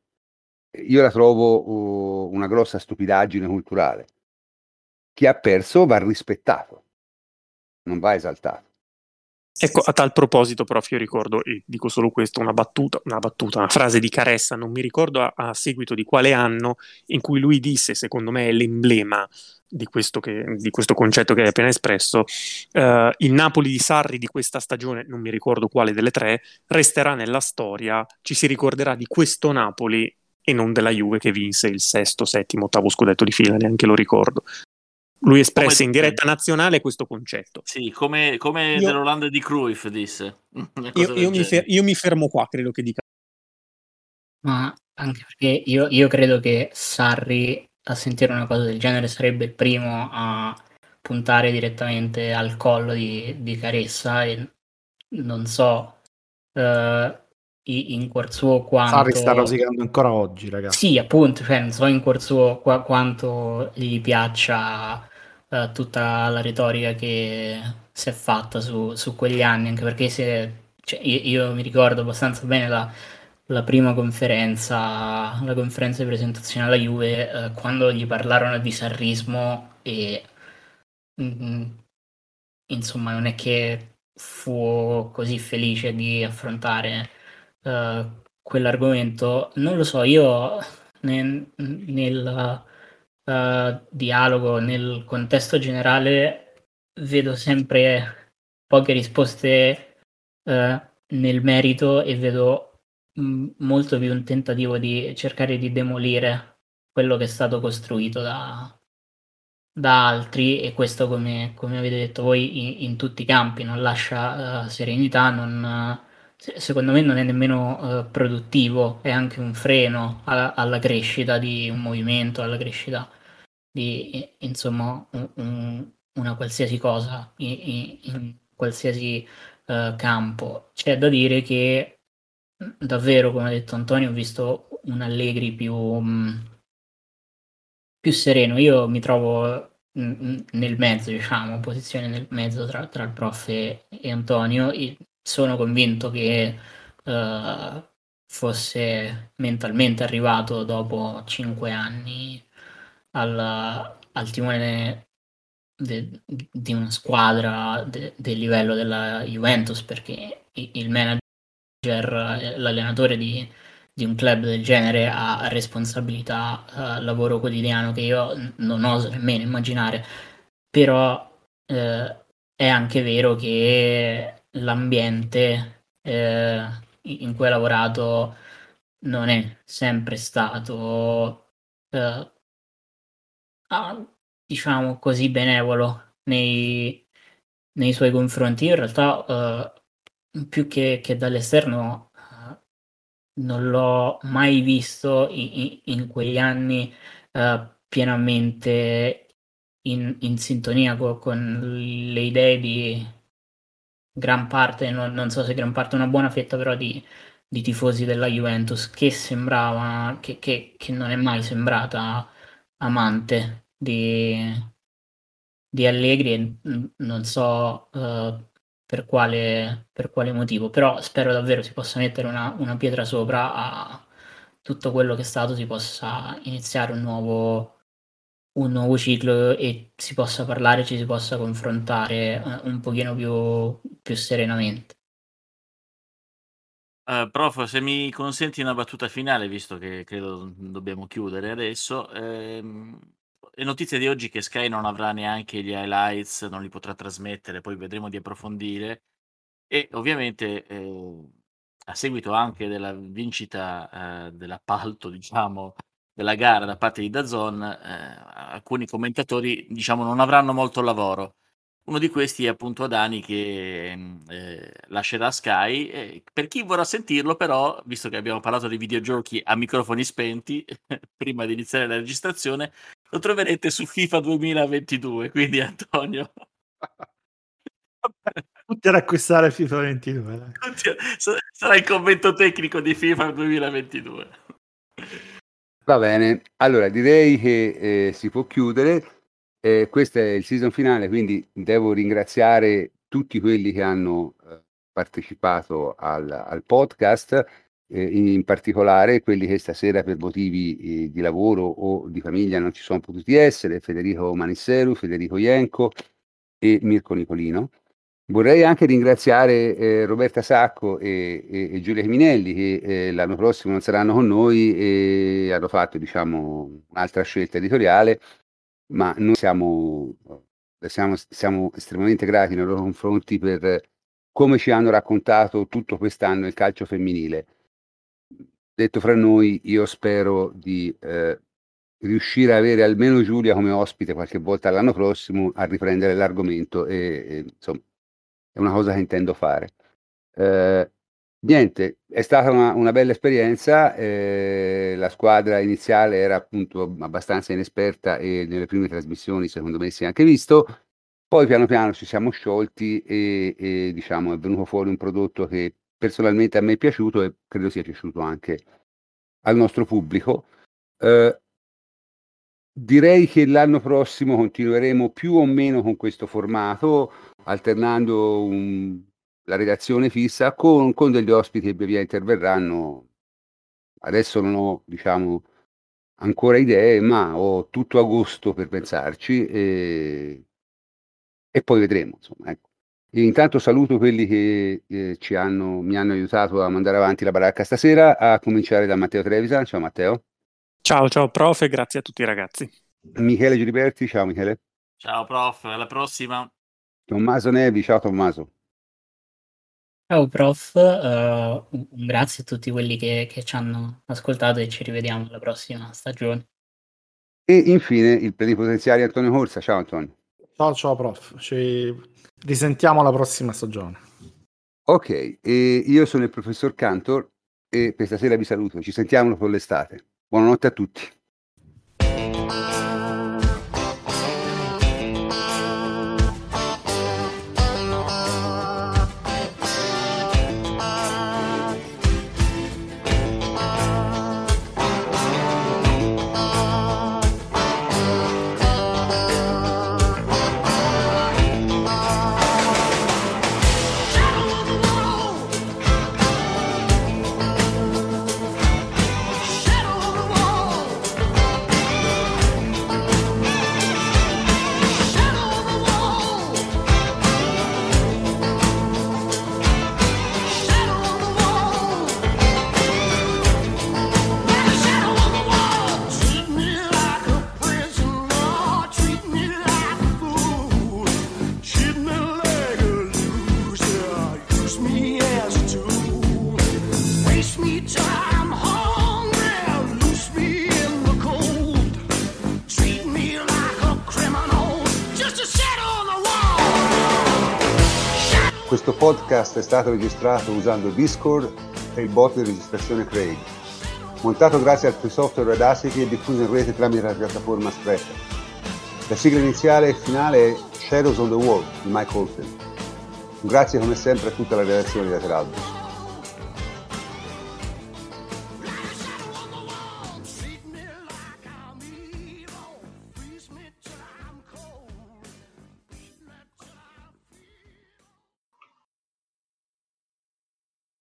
io la trovo uh, una grossa stupidaggine culturale. Chi ha perso va rispettato, non va esaltato. Ecco, a tal proposito, prof, io ricordo, e dico solo questo, una battuta, una battuta, una frase di Caressa, non mi ricordo a, a seguito di quale anno, in cui lui disse, secondo me è l'emblema di questo, che, di questo concetto che hai appena espresso, uh, il Napoli di Sarri di questa stagione, non mi ricordo quale delle tre, resterà nella storia, ci si ricorderà di questo Napoli e non della Juve che vinse il sesto, settimo, ottavo scudetto di fila, neanche lo ricordo lui espresse come in diretta nazionale questo concetto. Sì, come, come io, dell'Olanda di Cruyff disse. Io, io, mi fer- io, mi fermo qua, credo che dica. Ma anche perché io, io, credo che Sarri a sentire una cosa del genere sarebbe il primo a puntare direttamente al collo di, di Caressa e non so uh, in cuor suo quanto... Sarri sta rosicando ancora oggi, ragazzi. Sì, appunto, cioè, non so in cuor suo qua, quanto gli piaccia uh, tutta la retorica che si è fatta su, su quegli anni, anche perché se, cioè, io, io, mi ricordo abbastanza bene la, la, prima conferenza, la conferenza di presentazione alla Juve, uh, quando gli parlarono di sarrismo e mm, insomma non è che fu così felice di affrontare uh, quell'argomento. Non lo so, io nel, nel uh, dialogo, nel contesto generale, vedo sempre poche risposte uh, nel merito e vedo m- molto più un tentativo di cercare di demolire quello che è stato costruito da, da altri e questo come, come avete detto voi in, in, tutti i campi. Non lascia uh, serenità, non, secondo me non è nemmeno uh, produttivo, è anche un freno alla, alla, crescita di un movimento, alla crescita di insomma un, un, una qualsiasi cosa in, in, qualsiasi campo. C'è da dire che davvero, come ha detto Antonio, ho visto un Allegri più... Più sereno. Io mi trovo nel mezzo, diciamo, posizione nel mezzo tra, tra il prof e, e Antonio. Sono convinto che uh, fosse mentalmente arrivato dopo cinque anni al, al timone de, di una squadra de, del livello della Juventus perché il manager, l'allenatore di, di un club del genere ha responsabilità, uh, lavoro quotidiano che io non oso nemmeno immaginare, però uh, è anche vero che l'ambiente uh, in cui ha lavorato non è sempre stato, ah, diciamo così, benevolo nei, nei suoi confronti. In realtà, più che, che dall'esterno, non l'ho mai visto in, in quegli anni uh, pienamente in, in sintonia con, con, le idee di gran parte, non, non, so se gran parte una buona fetta, però di, di tifosi della Juventus che sembrava, che, che, che, non è mai sembrata amante di, di Allegri e non so uh, per quale, per quale motivo, però spero davvero si possa mettere una, una, pietra sopra a tutto quello che è stato, si possa iniziare un nuovo, un nuovo ciclo e si possa parlare, ci si possa confrontare uh, un pochino più, più serenamente. Uh, prof, se mi consenti una battuta finale, visto che credo dobbiamo chiudere adesso, ehm, è notizia di oggi che Sky non avrà neanche gli highlights, non li potrà trasmettere, poi vedremo di approfondire. E ovviamente eh, a seguito anche della vincita eh, dell'appalto, diciamo, della gara da parte di Dazon, eh, alcuni commentatori diciamo, non avranno molto lavoro. Uno di questi è appunto Adani che mm, eh, lascerà Sky. Eh, per chi vorrà sentirlo, però, visto che abbiamo parlato di videogiochi a microfoni spenti prima di iniziare la registrazione, lo troverete su FIFA 2022. Quindi, Antonio. Tutti ad acquistare FIFA 22. sarà il commento tecnico di FIFA 2022. Va bene, allora direi che eh, si può chiudere. Eh, questo è il season finale, quindi devo ringraziare tutti quelli che hanno eh, partecipato al, al podcast, eh, in particolare quelli che stasera per motivi eh, di lavoro o di famiglia non ci sono potuti essere, Federico Manisseru, Federico Ienco e Mirko Nicolino. Vorrei anche ringraziare eh, Roberta Sacco e, e, e Giulia Minelli che eh, l'anno prossimo non saranno con noi e hanno fatto diciamo, un'altra scelta editoriale ma noi siamo, eh, siamo, siamo estremamente grati nei loro confronti per come ci hanno raccontato tutto quest'anno il calcio femminile. Detto fra noi, io spero di eh, riuscire a avere almeno Giulia come ospite qualche volta l'anno prossimo a riprendere l'argomento e, e insomma è una cosa che intendo fare. Eh, Niente, è stata una, una bella esperienza, eh, la squadra iniziale era appunto abbastanza inesperta e nelle prime trasmissioni secondo me si è anche visto, poi piano piano ci siamo sciolti e, e diciamo è venuto fuori un prodotto che personalmente a me è piaciuto e credo sia piaciuto anche al nostro pubblico. Eh, direi che l'anno prossimo continueremo più o meno con questo formato, alternando un la redazione fissa con, con degli ospiti che via interverranno. Adesso non ho, diciamo, ancora idee, ma ho tutto agosto per pensarci e, e poi vedremo. Insomma, ecco. Intanto saluto quelli che eh, ci hanno, mi hanno aiutato a mandare avanti la baracca stasera, a cominciare da Matteo Trevisan. Ciao Matteo. Ciao, ciao prof e grazie a tutti i ragazzi. Michele Giliberti, ciao Michele. Ciao prof, alla prossima. Tommaso Nevi, ciao Tommaso. Ciao prof, uh, un grazie a tutti quelli che, che ci hanno ascoltato e ci rivediamo alla prossima stagione. E infine il plenipotenziario Antonio Corsa. Ciao Antonio. Ciao ciao prof, ci risentiamo la prossima stagione. Ok, e io sono il professor Cantor e per stasera vi saluto, ci sentiamo con l'estate. Buonanotte a tutti. Podcast è stato registrato usando Discord e il bot di registrazione Craig. Montato grazie al free software Audacity e diffuso in rete tramite la piattaforma Spreaker. La sigla iniziale e finale è Shadows on the Wall di Mike Holton. Grazie come sempre a tutta la redazione di Lateralbus.